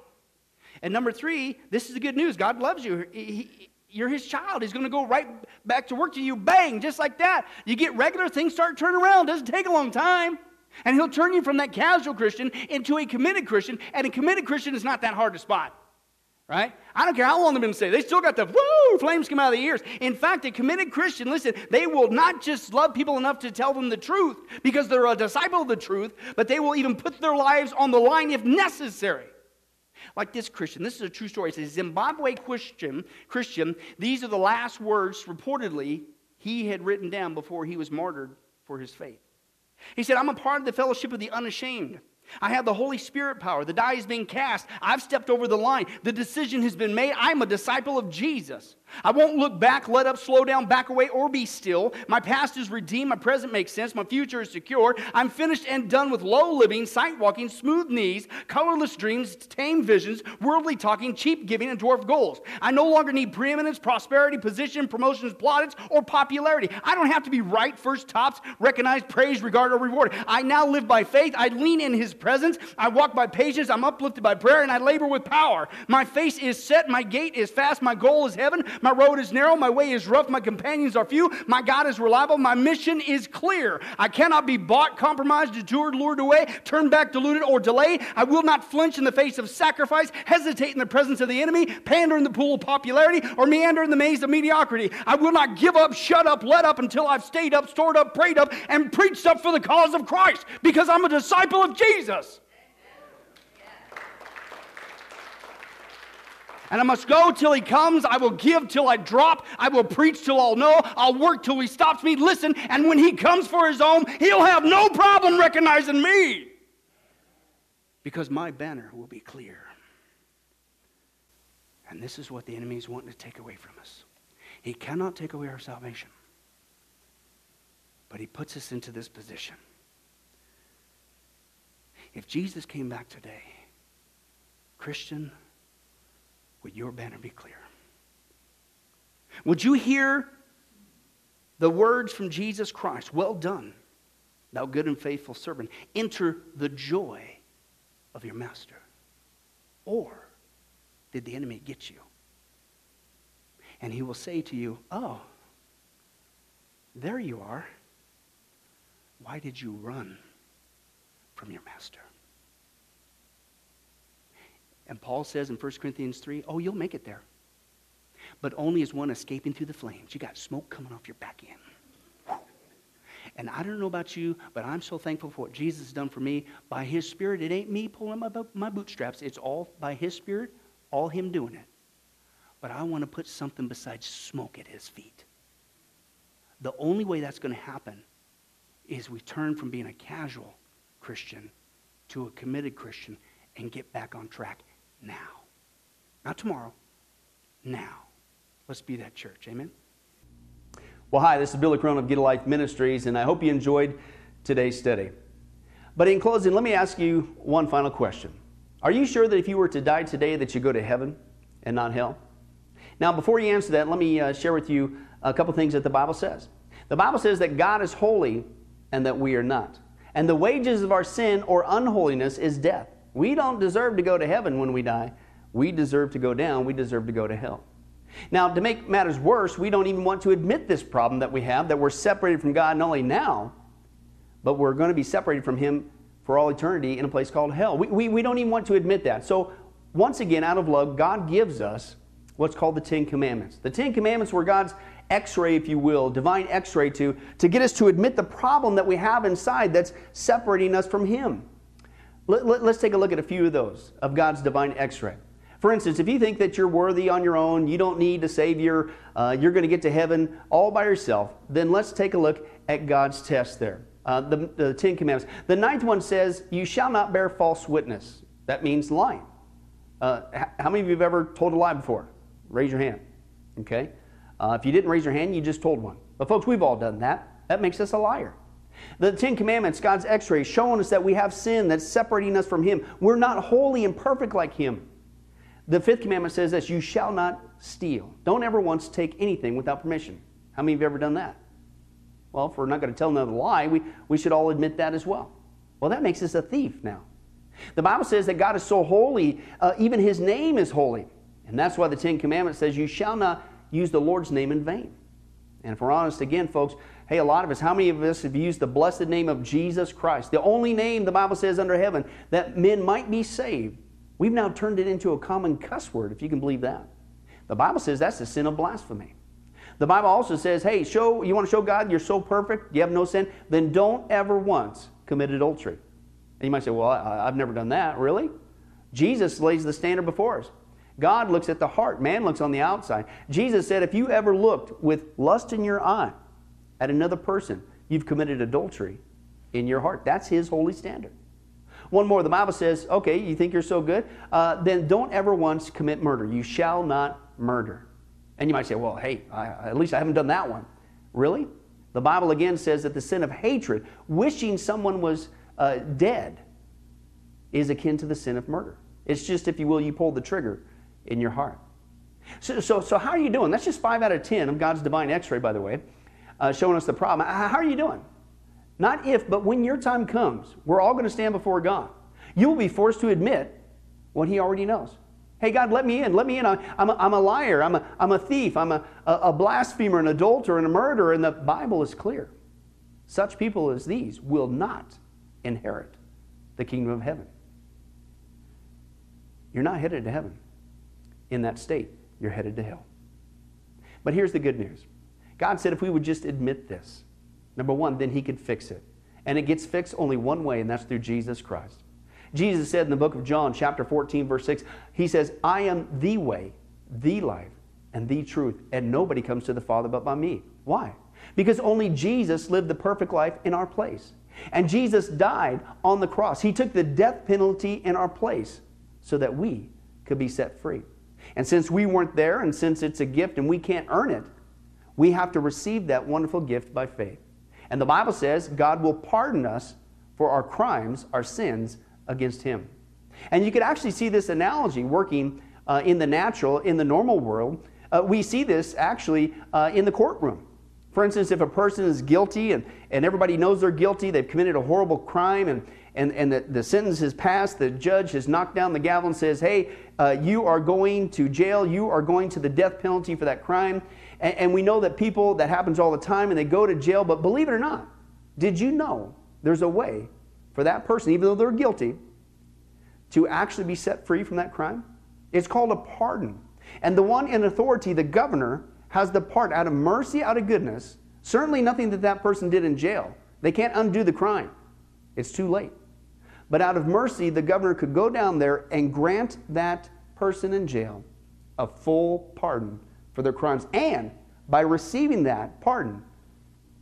Speaker 1: And number three, this is the good news God loves you. He, you're his child. He's going to go right back to work to you, bang, just like that. You get regular, things start turning around. It doesn't take a long time. And he'll turn you from that casual Christian into a committed Christian. And a committed Christian is not that hard to spot. Right? I don't care how long they've been saved. They still got the woo flames come out of the ears. In fact, a committed Christian, listen, they will not just love people enough to tell them the truth because they're a disciple of the truth, but they will even put their lives on the line if necessary. Like this Christian, this is a true story. It's a Zimbabwe Christian. Christian. These are the last words reportedly he had written down before he was martyred for his faith. He said, I'm a part of the fellowship of the unashamed. I have the Holy Spirit power. The die is being cast. I've stepped over the line. The decision has been made. I'm a disciple of Jesus. I won't look back, let up, slow down, back away, or be still. My past is redeemed. My present makes sense. My future is secure. I'm finished and done with low living, sight walking, smooth knees, colorless dreams, tame visions, worldly talking, cheap giving, and dwarf goals. I no longer need preeminence, prosperity, position, promotions, plaudits, or popularity. I don't have to be right, first, tops, recognized, praised, regarded, or rewarded. I now live by faith. I lean in His presence. I walk by patience. I'm uplifted by prayer, and I labor with power. My face is set. My gait is fast. My goal is heaven. My road is narrow, my way is rough, my companions are few, my God is reliable, my mission is clear. I cannot be bought, compromised, detoured, lured away, turned back, deluded, or delayed. I will not flinch in the face of sacrifice, hesitate in the presence of the enemy, pander in the pool of popularity, or meander in the maze of mediocrity. I will not give up, shut up, let up until I've stayed up, stored up, prayed up, and preached up for the cause of Christ because I'm a disciple of Jesus. And I must go till he comes. I will give till I drop. I will preach till I'll know. I'll work till he stops me. Listen, and when he comes for his own, he'll have no problem recognizing me. Because my banner will be clear. And this is what the enemy is wanting to take away from us. He cannot take away our salvation. But he puts us into this position. If Jesus came back today, Christian, would your banner be clear? Would you hear the words from Jesus Christ? Well done, thou good and faithful servant. Enter the joy of your master. Or did the enemy get you? And he will say to you, Oh, there you are. Why did you run from your master? And Paul says in 1 Corinthians 3, oh, you'll make it there. But only as one escaping through the flames. You got smoke coming off your back end. And I don't know about you, but I'm so thankful for what Jesus has done for me. By his Spirit, it ain't me pulling my, my bootstraps. It's all by his Spirit, all him doing it. But I want to put something besides smoke at his feet. The only way that's going to happen is we turn from being a casual Christian to a committed Christian and get back on track now. Not tomorrow, now. Let's be that church. Amen. Well, hi, this is Billy Crone of Get a Life Ministries, and I hope you enjoyed today's study. But in closing, let me ask you one final question. Are you sure that if you were to die today that you go to heaven and not hell? Now, before you answer that, let me uh, share with you a couple things that the Bible says. The Bible says that God is holy and that we are not. And the wages of our sin or unholiness is death. We don't deserve to go to heaven when we die. We deserve to go down. We deserve to go to hell. Now, to make matters worse, we don't even want to admit this problem that we have, that we're separated from God not only now, but we're going to be separated from Him for all eternity in a place called hell. We, we, we don't even want to admit that. So, once again, out of love, God gives us what's called the Ten Commandments. The Ten Commandments were God's x ray, if you will, divine x ray to, to get us to admit the problem that we have inside that's separating us from Him. Let, let, take a look at a few of those of God's divine x ray. For instance, if you think that you're worthy on your own, you don't need a Savior, uh, you're going to get to heaven all by yourself, then let's take a look at God's test there. Uh, the, the Ten Commandments. The ninth one says, You shall not bear false witness. That means lying. Uh, how many of you have ever told a lie before? Raise your hand. Okay? Uh, if you didn't raise your hand, you just told one. But, folks, we've all done that. That makes us a liar. The Ten Commandments, God's x ray, showing us that we have sin that's separating us from Him. We're not holy and perfect like Him. The fifth commandment says this you shall not steal. Don't ever once take anything without permission. How many of you have ever done that? Well, if we're not going to tell another lie, we, we should all admit that as well. Well, that makes us a thief now. The Bible says that God is so holy, uh, even His name is holy. And that's why the Ten Commandments says, You shall not use the Lord's name in vain. And if we're honest again, folks, hey, a lot of us, how many of us have used the blessed name of Jesus Christ, the only name the Bible says under heaven that men might be saved? We've now turned it into a common cuss word, if you can believe that. The Bible says that's the sin of blasphemy. The Bible also says, hey, show you want to show God you're so perfect, you have no sin, then don't ever once commit adultery. And you might say, well, I, I've never done that. Really? Jesus lays the standard before us. God looks at the heart, man looks on the outside. Jesus said, if you ever looked with lust in your eye at another person, you've committed adultery in your heart. That's his holy standard. One more, the Bible says, okay, you think you're so good? Uh, then don't ever once commit murder. You shall not murder. And you might say, well, hey, I, at least I haven't done that one. Really? The Bible again says that the sin of hatred, wishing someone was uh, dead, is akin to the sin of murder. It's just, if you will, you pull the trigger in your heart. So, so, so how are you doing? That's just five out of 10 of God's divine x ray, by the way, uh, showing us the problem. How are you doing? Not if, but when your time comes, we're all going to stand before God. You will be forced to admit what He already knows. Hey, God, let me in. Let me in. I'm a, I'm a liar. I'm a, I'm a thief. I'm a, a blasphemer, an adulterer, and a murderer. And the Bible is clear. Such people as these will not inherit the kingdom of heaven. You're not headed to heaven in that state, you're headed to hell. But here's the good news God said if we would just admit this, number one, then He could fix it. And it gets fixed only one way, and that's through Jesus Christ. Jesus said in the book of John, chapter 14, verse 6, He says, I am the way, the life, and the truth, and nobody comes to the Father but by me. Why? Because only Jesus lived the perfect life in our place. And Jesus died on the cross. He took the death penalty in our place so that we could be set free. And since we weren't there, and since it's a gift and we can't earn it, we have to receive that wonderful gift by faith. And the Bible says God will pardon us for our crimes, our sins against Him. And you could actually see this analogy working uh, in the natural, in the normal world. Uh, we see this actually uh, in the courtroom. For instance, if a person is guilty and, and everybody knows they're guilty, they've committed a horrible crime, and, and, and the, the sentence has passed, the judge has knocked down the gavel and says, Hey, uh, you are going to jail, you are going to the death penalty for that crime. And, and we know that people, that happens all the time, and they go to jail, but believe it or not, did you know there's a way for that person, even though they're guilty, to actually be set free from that crime? It's called a pardon. And the one in authority, the governor, has the part out of mercy, out of goodness. Certainly nothing that that person did in jail. They can't undo the crime. It's too late. But out of mercy, the governor could go down there and grant that person in jail a full pardon for their crimes. And by receiving that pardon,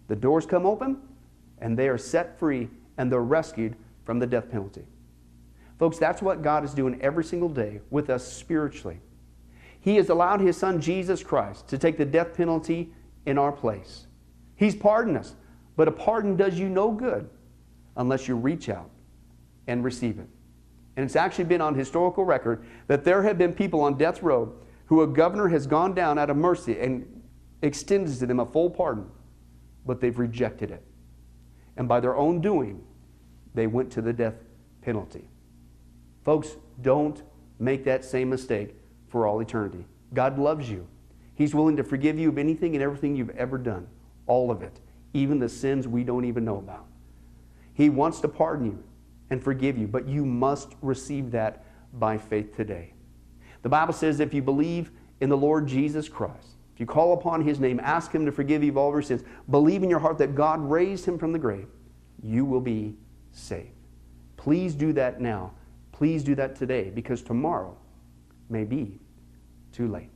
Speaker 1: the doors come open and they are set free and they're rescued from the death penalty. Folks, that's what God is doing every single day with us spiritually. He has allowed His Son Jesus Christ to take the death penalty in our place. He's pardoned us, but a pardon does you no good unless you reach out and receive it. And it's actually been on historical record that there have been people on death row who a governor has gone down out of mercy and extended to them a full pardon, but they've rejected it. And by their own doing, they went to the death penalty. Folks, don't make that same mistake for all eternity. God loves you. He's willing to forgive you of anything and everything you've ever done, all of it, even the sins we don't even know about. He wants to pardon you and forgive you, but you must receive that by faith today. The Bible says if you believe in the Lord Jesus Christ, if you call upon his name, ask him to forgive you of all your sins, believe in your heart that God raised him from the grave, you will be saved. Please do that now. Please do that today because tomorrow may be too late.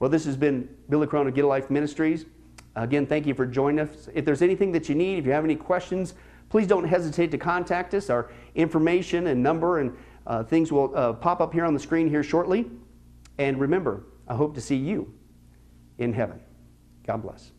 Speaker 1: Well, this has been Billy Crone of Get a Life Ministries. Again, thank you for joining us. If there's anything that you need, if you have any questions, please don't hesitate to contact us. Our information and number and uh, things will uh, pop up here on the screen here shortly. And remember, I hope to see you in heaven. God bless.